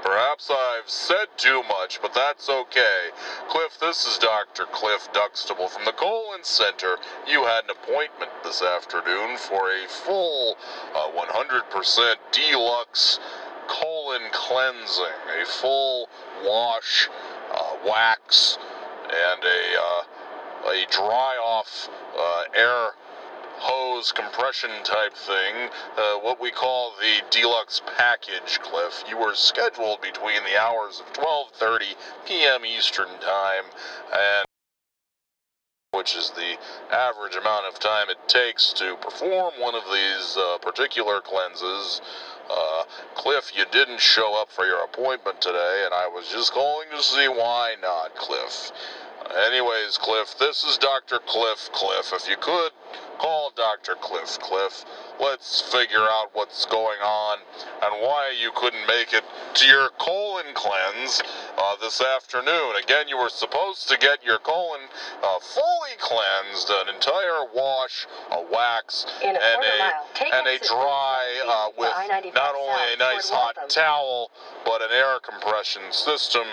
Perhaps I've said too much, but that's okay. Cliff, this is Dr. Cliff Duxtable from the Colon Center. You had an appointment this afternoon for a full uh, 100% deluxe colon cleansing, a full wash, uh, wax, and a, uh, a dry off uh, air hose compression type thing, uh, what we call the deluxe package, Cliff. You were scheduled between the hours of 12:30 p.m. Eastern Time and which is the average amount of time it takes to perform one of these uh, particular cleanses. Uh, Cliff, you didn't show up for your appointment today, and I was just calling to see why not, Cliff. Anyways, Cliff, this is Dr. Cliff Cliff. If you could call Dr. Cliff Cliff, let's figure out what's going on and why you couldn't make it to your colon cleanse uh, this afternoon. Again, you were supposed to get your colon uh, fully cleansed, an entire wash, a wax, a and a and a dry uh, with not only a nice hot Waltham. towel, but an air compression system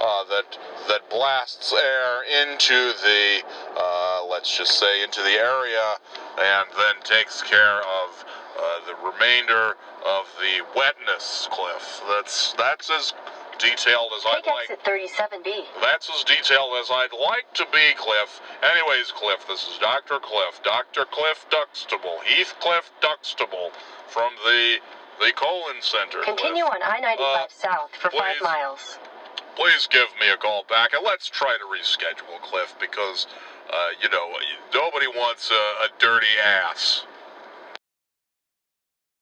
uh, that that blasts air into the uh, let's just say into the area and then takes care of uh, the remainder of the wetness cliff that's that's as detailed as Take I'd like exit 37B. that's as detailed as I'd like to be, Cliff. Anyways, Cliff, this is Dr. Cliff, Dr. Cliff Duxtable, Heathcliff Duxtable from the the colon center. Continue Cliff. on I-95 Uh, south for five please. miles. Please give me a call back and let's try to reschedule, Cliff, because uh, you know nobody wants a, a dirty ass.